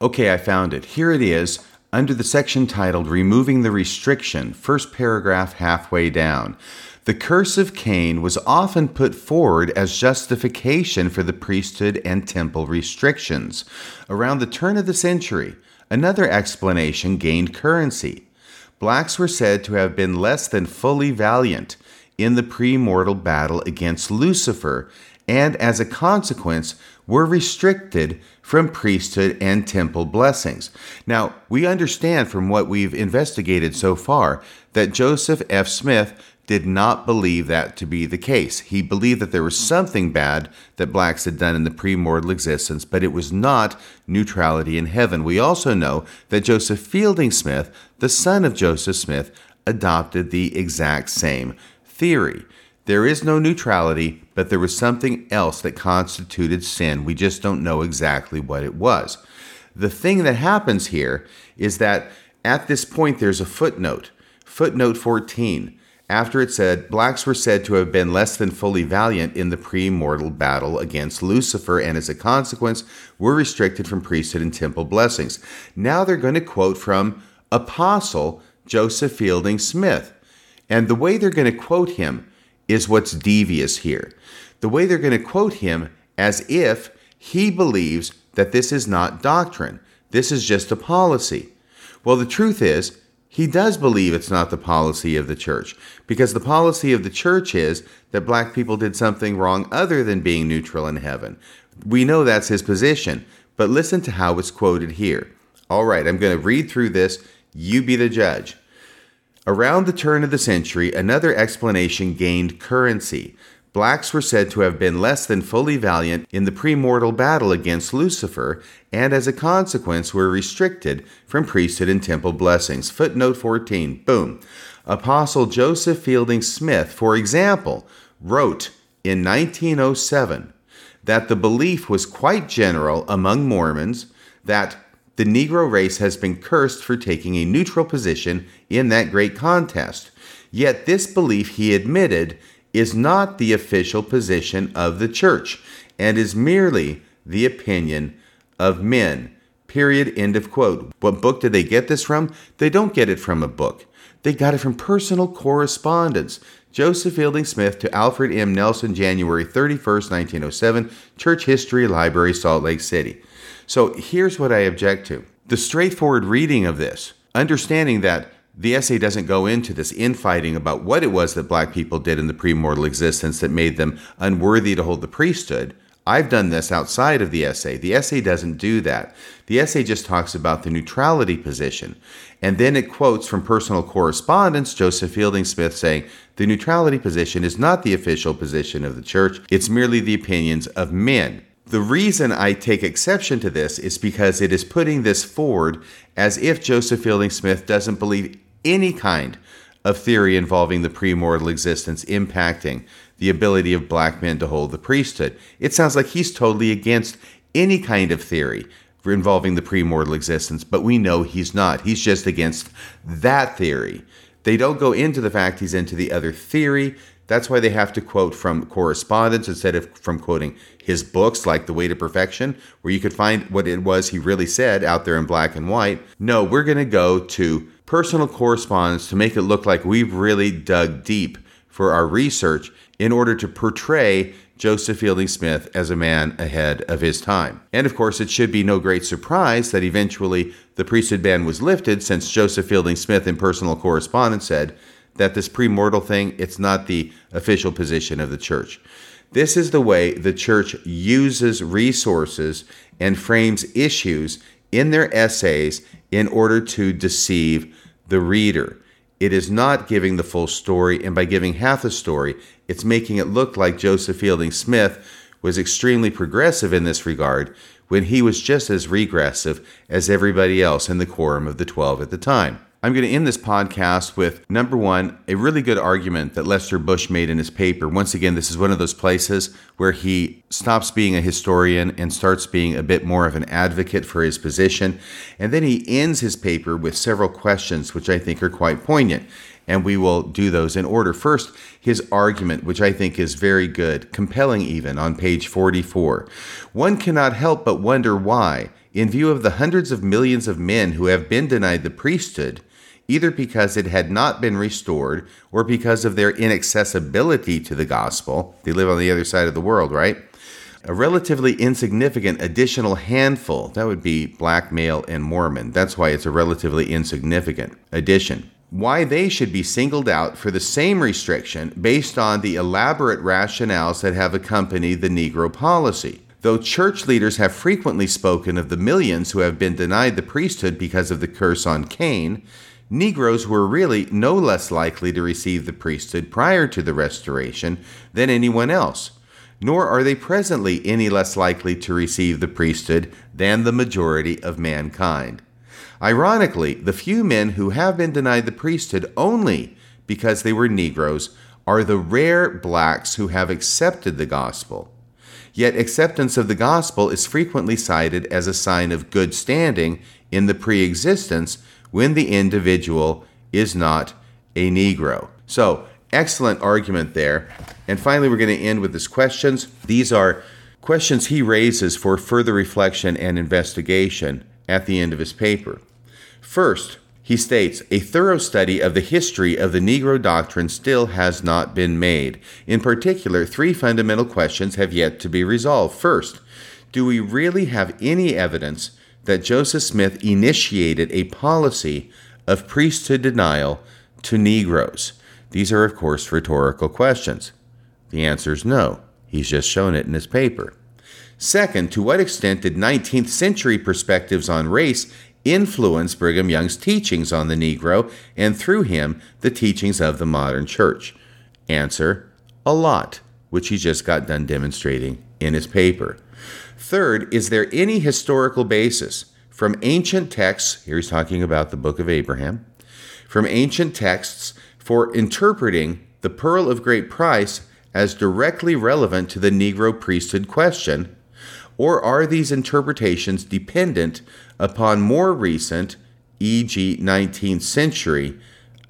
Okay, I found it. Here it is under the section titled Removing the Restriction, first paragraph halfway down. The curse of Cain was often put forward as justification for the priesthood and temple restrictions. Around the turn of the century, another explanation gained currency. Blacks were said to have been less than fully valiant in the premortal battle against Lucifer, and as a consequence, were restricted from priesthood and temple blessings. Now, we understand from what we've investigated so far that Joseph F. Smith did not believe that to be the case. He believed that there was something bad that blacks had done in the premortal existence, but it was not neutrality in heaven. We also know that Joseph Fielding Smith, the son of Joseph Smith, adopted the exact same theory. There is no neutrality, but there was something else that constituted sin. We just don't know exactly what it was. The thing that happens here is that at this point there's a footnote, footnote 14. After it said, blacks were said to have been less than fully valiant in the pre-mortal battle against Lucifer, and as a consequence, were restricted from priesthood and temple blessings. Now they're going to quote from Apostle Joseph Fielding Smith. And the way they're going to quote him is what's devious here. The way they're going to quote him as if he believes that this is not doctrine, this is just a policy. Well, the truth is, he does believe it's not the policy of the church, because the policy of the church is that black people did something wrong other than being neutral in heaven. We know that's his position, but listen to how it's quoted here. All right, I'm going to read through this. You be the judge. Around the turn of the century, another explanation gained currency. Blacks were said to have been less than fully valiant in the premortal battle against Lucifer, and as a consequence were restricted from priesthood and temple blessings. Footnote 14. Boom. Apostle Joseph Fielding Smith, for example, wrote in 1907 that the belief was quite general among Mormons that the Negro race has been cursed for taking a neutral position in that great contest. Yet this belief, he admitted, is not the official position of the church and is merely the opinion of men. Period. End of quote. What book did they get this from? They don't get it from a book. They got it from personal correspondence. Joseph Fielding Smith to Alfred M. Nelson, January 31st, 1907, Church History Library, Salt Lake City. So here's what I object to the straightforward reading of this, understanding that the essay doesn't go into this infighting about what it was that black people did in the premortal existence that made them unworthy to hold the priesthood. I've done this outside of the essay. The essay doesn't do that. The essay just talks about the neutrality position. And then it quotes from personal correspondence Joseph Fielding Smith saying, The neutrality position is not the official position of the church, it's merely the opinions of men. The reason I take exception to this is because it is putting this forward as if Joseph Fielding Smith doesn't believe any kind of theory involving the premortal existence impacting the ability of black men to hold the priesthood. It sounds like he's totally against any kind of theory involving the premortal existence, but we know he's not. He's just against that theory. They don't go into the fact he's into the other theory. That's why they have to quote from correspondence instead of from quoting his books like The Way to Perfection, where you could find what it was he really said out there in black and white. No, we're going to go to personal correspondence to make it look like we've really dug deep for our research in order to portray Joseph Fielding Smith as a man ahead of his time. And of course, it should be no great surprise that eventually the priesthood ban was lifted since Joseph Fielding Smith in personal correspondence said that this premortal thing, it's not the official position of the church. This is the way the church uses resources and frames issues in their essays in order to deceive the reader. It is not giving the full story, and by giving half the story, it's making it look like Joseph Fielding Smith was extremely progressive in this regard when he was just as regressive as everybody else in the quorum of the Twelve at the time. I'm going to end this podcast with number one, a really good argument that Lester Bush made in his paper. Once again, this is one of those places where he stops being a historian and starts being a bit more of an advocate for his position. And then he ends his paper with several questions, which I think are quite poignant. And we will do those in order. First, his argument, which I think is very good, compelling even, on page 44. One cannot help but wonder why, in view of the hundreds of millions of men who have been denied the priesthood, either because it had not been restored or because of their inaccessibility to the gospel. They live on the other side of the world, right? A relatively insignificant additional handful, that would be black male and Mormon. That's why it's a relatively insignificant addition. Why they should be singled out for the same restriction based on the elaborate rationales that have accompanied the Negro policy. Though church leaders have frequently spoken of the millions who have been denied the priesthood because of the curse on Cain, Negroes were really no less likely to receive the priesthood prior to the Restoration than anyone else, nor are they presently any less likely to receive the priesthood than the majority of mankind. Ironically, the few men who have been denied the priesthood only because they were Negroes are the rare blacks who have accepted the gospel. Yet acceptance of the gospel is frequently cited as a sign of good standing in the pre existence when the individual is not a Negro. So, excellent argument there. And finally, we're going to end with his questions. These are questions he raises for further reflection and investigation at the end of his paper. First, he states a thorough study of the history of the Negro doctrine still has not been made. In particular, three fundamental questions have yet to be resolved. First, do we really have any evidence that Joseph Smith initiated a policy of priesthood denial to Negroes? These are, of course, rhetorical questions. The answer is no. He's just shown it in his paper. Second, to what extent did 19th century perspectives on race influence Brigham Young's teachings on the Negro and through him the teachings of the modern church? Answer A lot, which he just got done demonstrating in his paper. Third, is there any historical basis from ancient texts? Here he's talking about the book of Abraham. From ancient texts for interpreting the pearl of great price as directly relevant to the Negro priesthood question? Or are these interpretations dependent upon more recent, e.g., 19th century,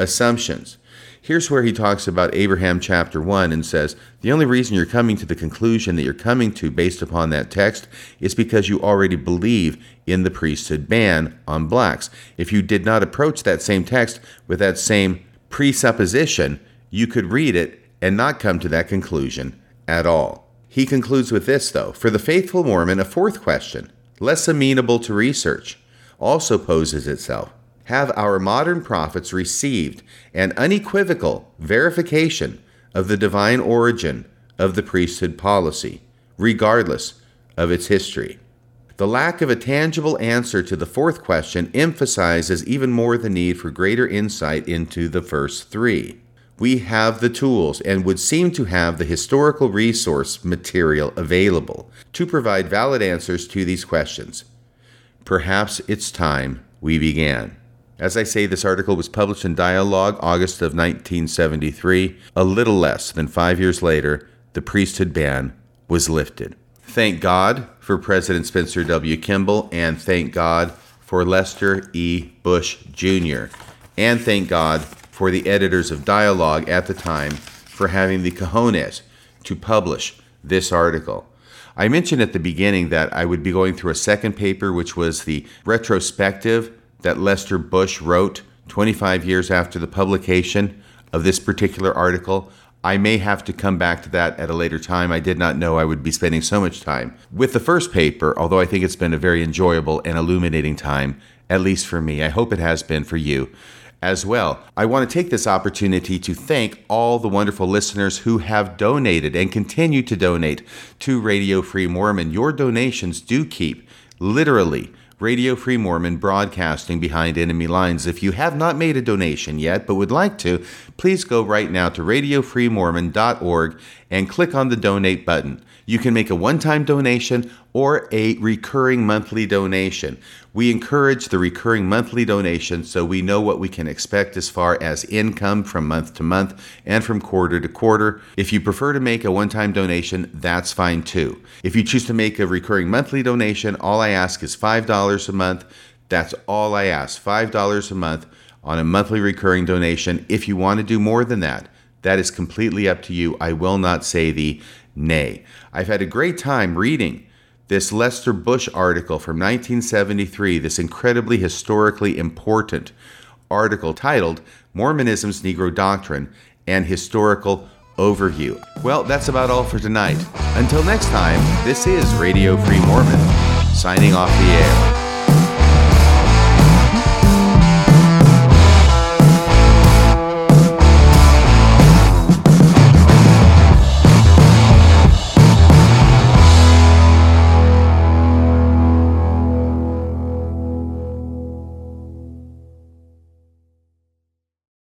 assumptions? Here's where he talks about Abraham chapter 1 and says, The only reason you're coming to the conclusion that you're coming to based upon that text is because you already believe in the priesthood ban on blacks. If you did not approach that same text with that same presupposition, you could read it and not come to that conclusion at all. He concludes with this, though For the faithful Mormon, a fourth question, less amenable to research, also poses itself have our modern prophets received an unequivocal verification of the divine origin of the priesthood policy, regardless of its history. The lack of a tangible answer to the fourth question emphasizes even more the need for greater insight into the first three. We have the tools and would seem to have the historical resource material available to provide valid answers to these questions. Perhaps it's time we began. As I say, this article was published in Dialogue, August of 1973. A little less than five years later, the priesthood ban was lifted. Thank God for President Spencer W. Kimball, and thank God for Lester E. Bush Jr. And thank God for the editors of Dialogue at the time for having the cojones to publish this article. I mentioned at the beginning that I would be going through a second paper, which was the retrospective that Lester Bush wrote 25 years after the publication of this particular article. I may have to come back to that at a later time. I did not know I would be spending so much time with the first paper, although I think it's been a very enjoyable and illuminating time, at least for me. I hope it has been for you as well. I want to take this opportunity to thank all the wonderful listeners who have donated and continue to donate to Radio Free Mormon. Your donations do keep literally Radio Free Mormon broadcasting behind enemy lines. If you have not made a donation yet but would like to, please go right now to radiofreemormon.org and click on the donate button. You can make a one time donation or a recurring monthly donation. We encourage the recurring monthly donation so we know what we can expect as far as income from month to month and from quarter to quarter. If you prefer to make a one time donation, that's fine too. If you choose to make a recurring monthly donation, all I ask is $5 a month. That's all I ask $5 a month on a monthly recurring donation. If you want to do more than that, that is completely up to you. I will not say the nay. I've had a great time reading this Lester Bush article from 1973, this incredibly historically important article titled Mormonism's Negro Doctrine and Historical Overview. Well, that's about all for tonight. Until next time, this is Radio Free Mormon, signing off the air.